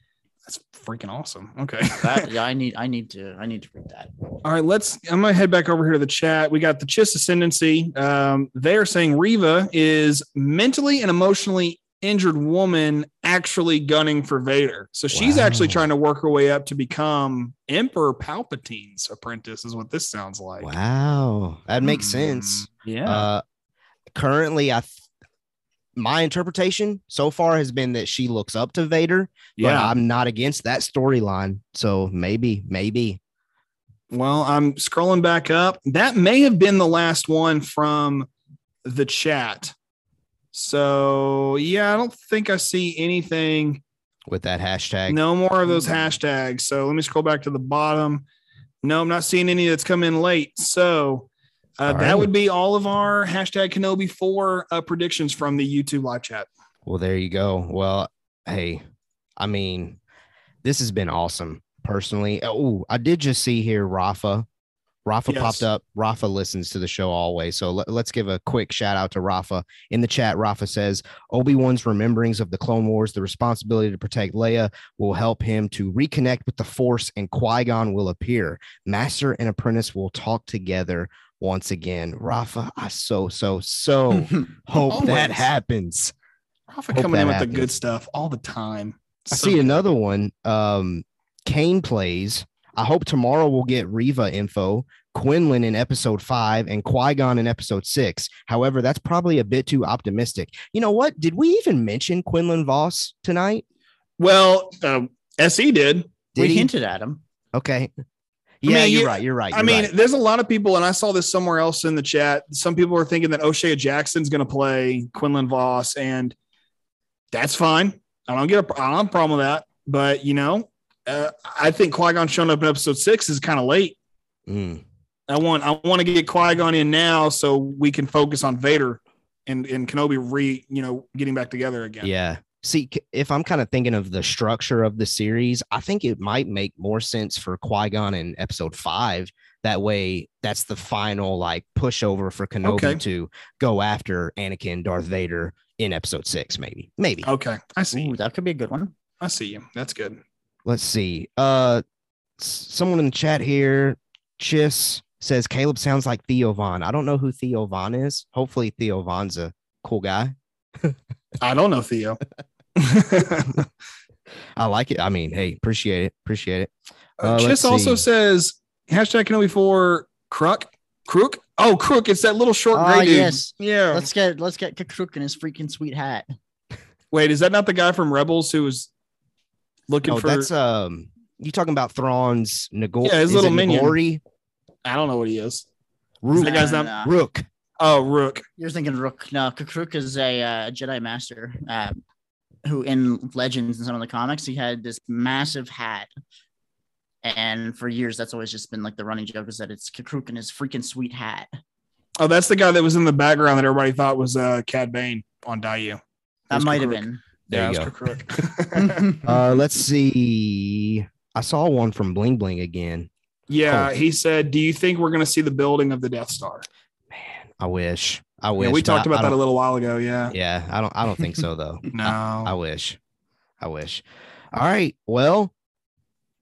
That's freaking awesome. Okay. That yeah, I need I need to I need to read that. All right, let's. I'm gonna head back over here to the chat. We got the Chiss Ascendancy. Um, they are saying Reva is mentally and emotionally injured woman actually gunning for Vader. So she's actually trying to work her way up to become Emperor Palpatine's apprentice. Is what this sounds like. Wow. That makes sense. Hmm, Yeah. Uh, currently, I th- my interpretation so far has been that she looks up to Vader, but yeah. I'm not against that storyline. So maybe, maybe. Well, I'm scrolling back up. That may have been the last one from the chat. So yeah, I don't think I see anything. with that hashtag. No more of those hashtags. So let me scroll back to the bottom. No, I'm not seeing any that's come in late. So uh, that right. would be all of our hashtag Kenobi 4 uh, predictions from the YouTube live chat. Well, there you go. Well, hey, I mean, this has been awesome personally. Oh, I did just see here Rafa. Rafa Yes. popped up. Rafa listens to the show always. So let, us give a quick shout out to Rafa. In the chat, Rafa says Obi-Wan's rememberings of the Clone Wars, the responsibility to protect Leia will help him to reconnect with the Force, and Qui-Gon will appear. Master and apprentice will talk together once again. Rafa, I so, so, so hope that happens. Rafa Hope coming in with the good stuff all the time. I So see another one. Um, Kane plays. I hope tomorrow we'll get Reva info, Quinlan in episode five, and Qui Gon in episode six. However, that's probably a bit too optimistic. You know what? Did we even mention Quinlan Vos tonight? Well, um, SE did. Did we he? hinted at him. Okay. Yeah, mean, you're you- right. You're right. I you're mean, right. there's a lot of people, and I saw this somewhere else in the chat. Some people are thinking that O'Shea Jackson's going to play Quinlan Vos, and that's fine. I don't get a, I don't have a problem with that. But you know, uh, I think Qui Gon showing up in episode six is kind of late. Mm. I want I want to get Qui Gon in now so we can focus on Vader and and Kenobi re you know getting back together again. Yeah. See, if I'm kind of thinking of the structure of the series, I think it might make more sense for Qui Gon in episode five. That way, that's the final like pushover for Kenobi Okay. to go after Anakin, Darth Vader in episode six, maybe. Maybe. Okay, I see. Ooh, that could be a good one. I see you. That's good. Let's see. Uh, someone in the chat here, Chiss says Caleb sounds like Theo Vaughn. I don't know who Theo Vaughn is. Hopefully, Theo Vaughn's a cool guy. I don't know Theo. I like it. I mean, hey, appreciate it. Appreciate it. Uh, Uh, Chiss also see. says hashtag Kenobi for Crook. Crook. Oh, Crook. It's that little short Ah, gray dude. yes. Yeah. Let's get let's get Kakruk in his freaking sweet hat. Wait, is that not the guy from Rebels who was looking Oh, for? that's um. You talking about Thrawn's Nagor? Yeah, his little it minion. Noghri? I don't know what he is. Rukh. That guy's No, not- no, no. Rukh. Oh, Rukh. You're thinking Rukh. No, Kakruk is a uh, Jedi Master uh, who, in Legends and some of the comics, he had this massive hat. And for years, that's always just been like the running joke is that it's Kakruk in his freaking sweet hat. Oh, that's the guy that was in the background that everybody thought was uh, Cad Bane on Dayu. That was might have been. There yeah, you go. Uh, let's see. I saw one from Bling Bling again. yeah, Cool. he said, "Do you think we're going to see the building of the Death Star?" Man, I wish. I wish. Yeah, we talked about I that a little while ago. Yeah. Yeah, I don't. I don't think so though. No. I wish. I wish. All right. Well,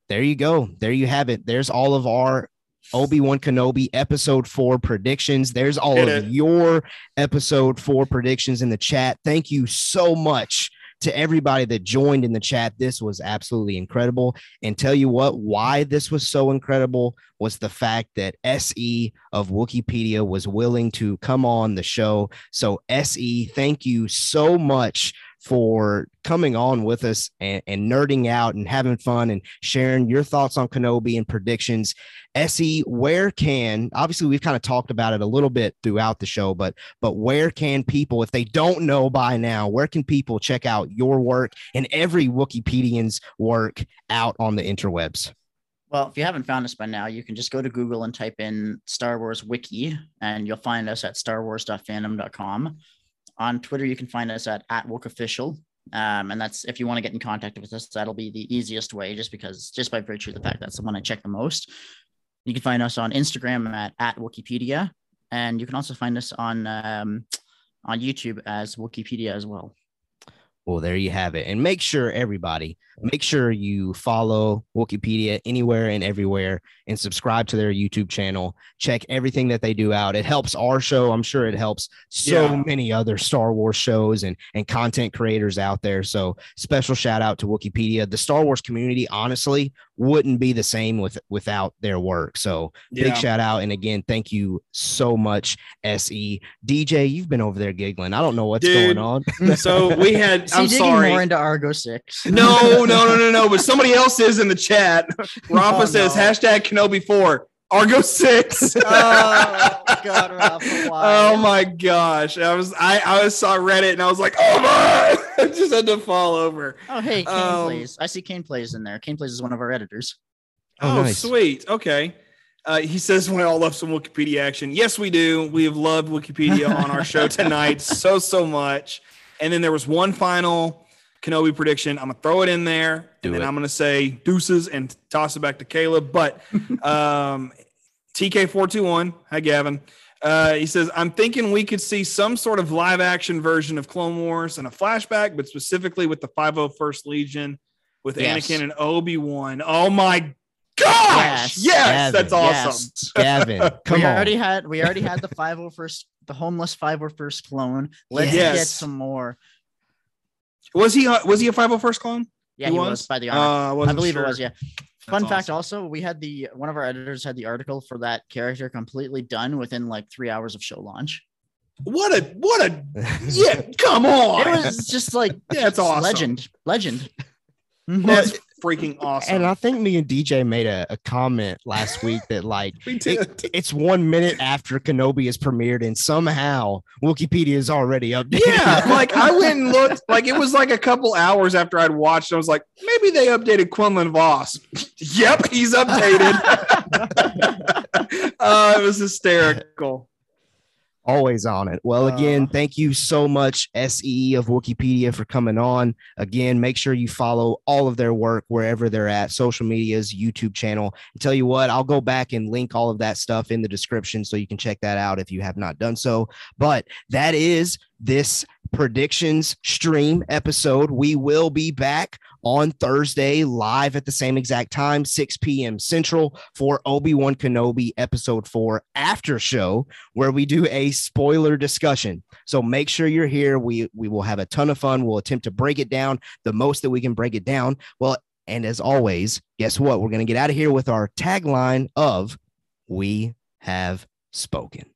there you go. There you have it. There's all of our Obi Wan Kenobi episode four predictions. There's all Hit of it. your episode four predictions in the chat. Thank you so much to everybody that joined in the chat. This was absolutely incredible. And tell you what, why this was so incredible was the fact that SE of Wookieepedia was willing to come on the show. So, SE, thank you so much for coming on with us and, and nerding out and having fun and sharing your thoughts on Kenobi and predictions. SE, where can obviously we've kind of talked about it a little bit throughout the show, but but where can people, if they don't know by now, where can people check out your work and every Wookieepedian's work out on the interwebs? Well, if you haven't found us by now, you can just go to Google and type in Star Wars Wiki, and you'll find us at starwars.fandom.com. On Twitter, you can find us at, at WookOfficial. Um, and that's if you want to get in contact with us, that'll be the easiest way, just because, just by virtue of the fact that's the one I check the most. You can find us on Instagram at, at Wookieepedia, and you can also find us on um, on YouTube as Wookieepedia as well. Well, there you have it. And make sure everybody, make sure you follow Wookieepedia anywhere and everywhere and subscribe to their YouTube channel. Check everything that they do out. It helps our show. I'm sure it helps so Yeah. many other Star Wars shows and, and content creators out there. So special shout out to Wookieepedia. The Star Wars community, honestly, wouldn't be the same with without their work. So big shout out. And again, thank you so much, SE. DJ, you've been over there giggling. I don't know what's Dude. going on. Mm, so we had. See, I'm digging sorry. more into Argo Six. No, no, no, no, no. But somebody else is in the chat. Rafa Oh, says no. hashtag Kenobi four. Argo six. oh God, Rafa, why? Oh my gosh! I was I I saw Reddit and I was like, oh my! I just had to fall over. Oh, hey, Kane Um, plays. I see Kane plays in there. Kane plays is one of our editors. Oh, Oh, nice. sweet. Okay. Uh, he says we all love some Wookieepedia action. Yes, we do. We have loved Wookieepedia on our show tonight so so much. And then there was one final Kenobi prediction. I'm gonna throw it in there, Do and then it. I'm gonna say deuces and toss it back to Caleb. But um, TK421, hi Gavin. Uh, he says, I'm thinking we could see some sort of live action version of Clone Wars and a flashback, but specifically with the 501st Legion with Yes. Anakin and Obi Wan. Oh my gosh! Yes. Yes, Gavin, that's awesome. Yes. Gavin, come on. we on. already had we already had the 501st the homeless 501st clone. Let's get some more. Was he? Uh, was he a 501st clone? Yeah, He he, was? was? by the Uh. I I believe sure. it was, yeah. Fun fact also, we had the one of our editors had the article for that character completely done within like three hours of show launch. What a what a yeah! Come on, It was just like Yeah, it's awesome. legend. Legend. that's mm-hmm. Freaking awesome. And I think me and DJ made a, a comment last week that like we it- it's one minute after Kenobi is premiered, and somehow Wookieepedia is already updated. Yeah, like I went and looked. Like it was like a couple hours after I'd watched. I was like, maybe they updated Quinlan Vos. yep, he's updated. uh, it was hysterical. Always on it. Well, again, Uh. thank you so much, SE of Wookieepedia, for coming on. Again, make sure you follow all of their work wherever they're at, social medias, YouTube channel. And tell you what, I'll go back and link all of that stuff in the description so you can check that out if you have not done so. But that is this predictions stream episode. We will be back on Thursday live at the same exact time, 6 p.m. Central for Obi-Wan Kenobi episode 4 after show where we do a spoiler discussion. So make sure you're here. We we will have a ton of fun. We'll attempt to break it down the most that we can break it down. Well, and as always, guess what? We're going to get out of here with our tagline of we have spoken.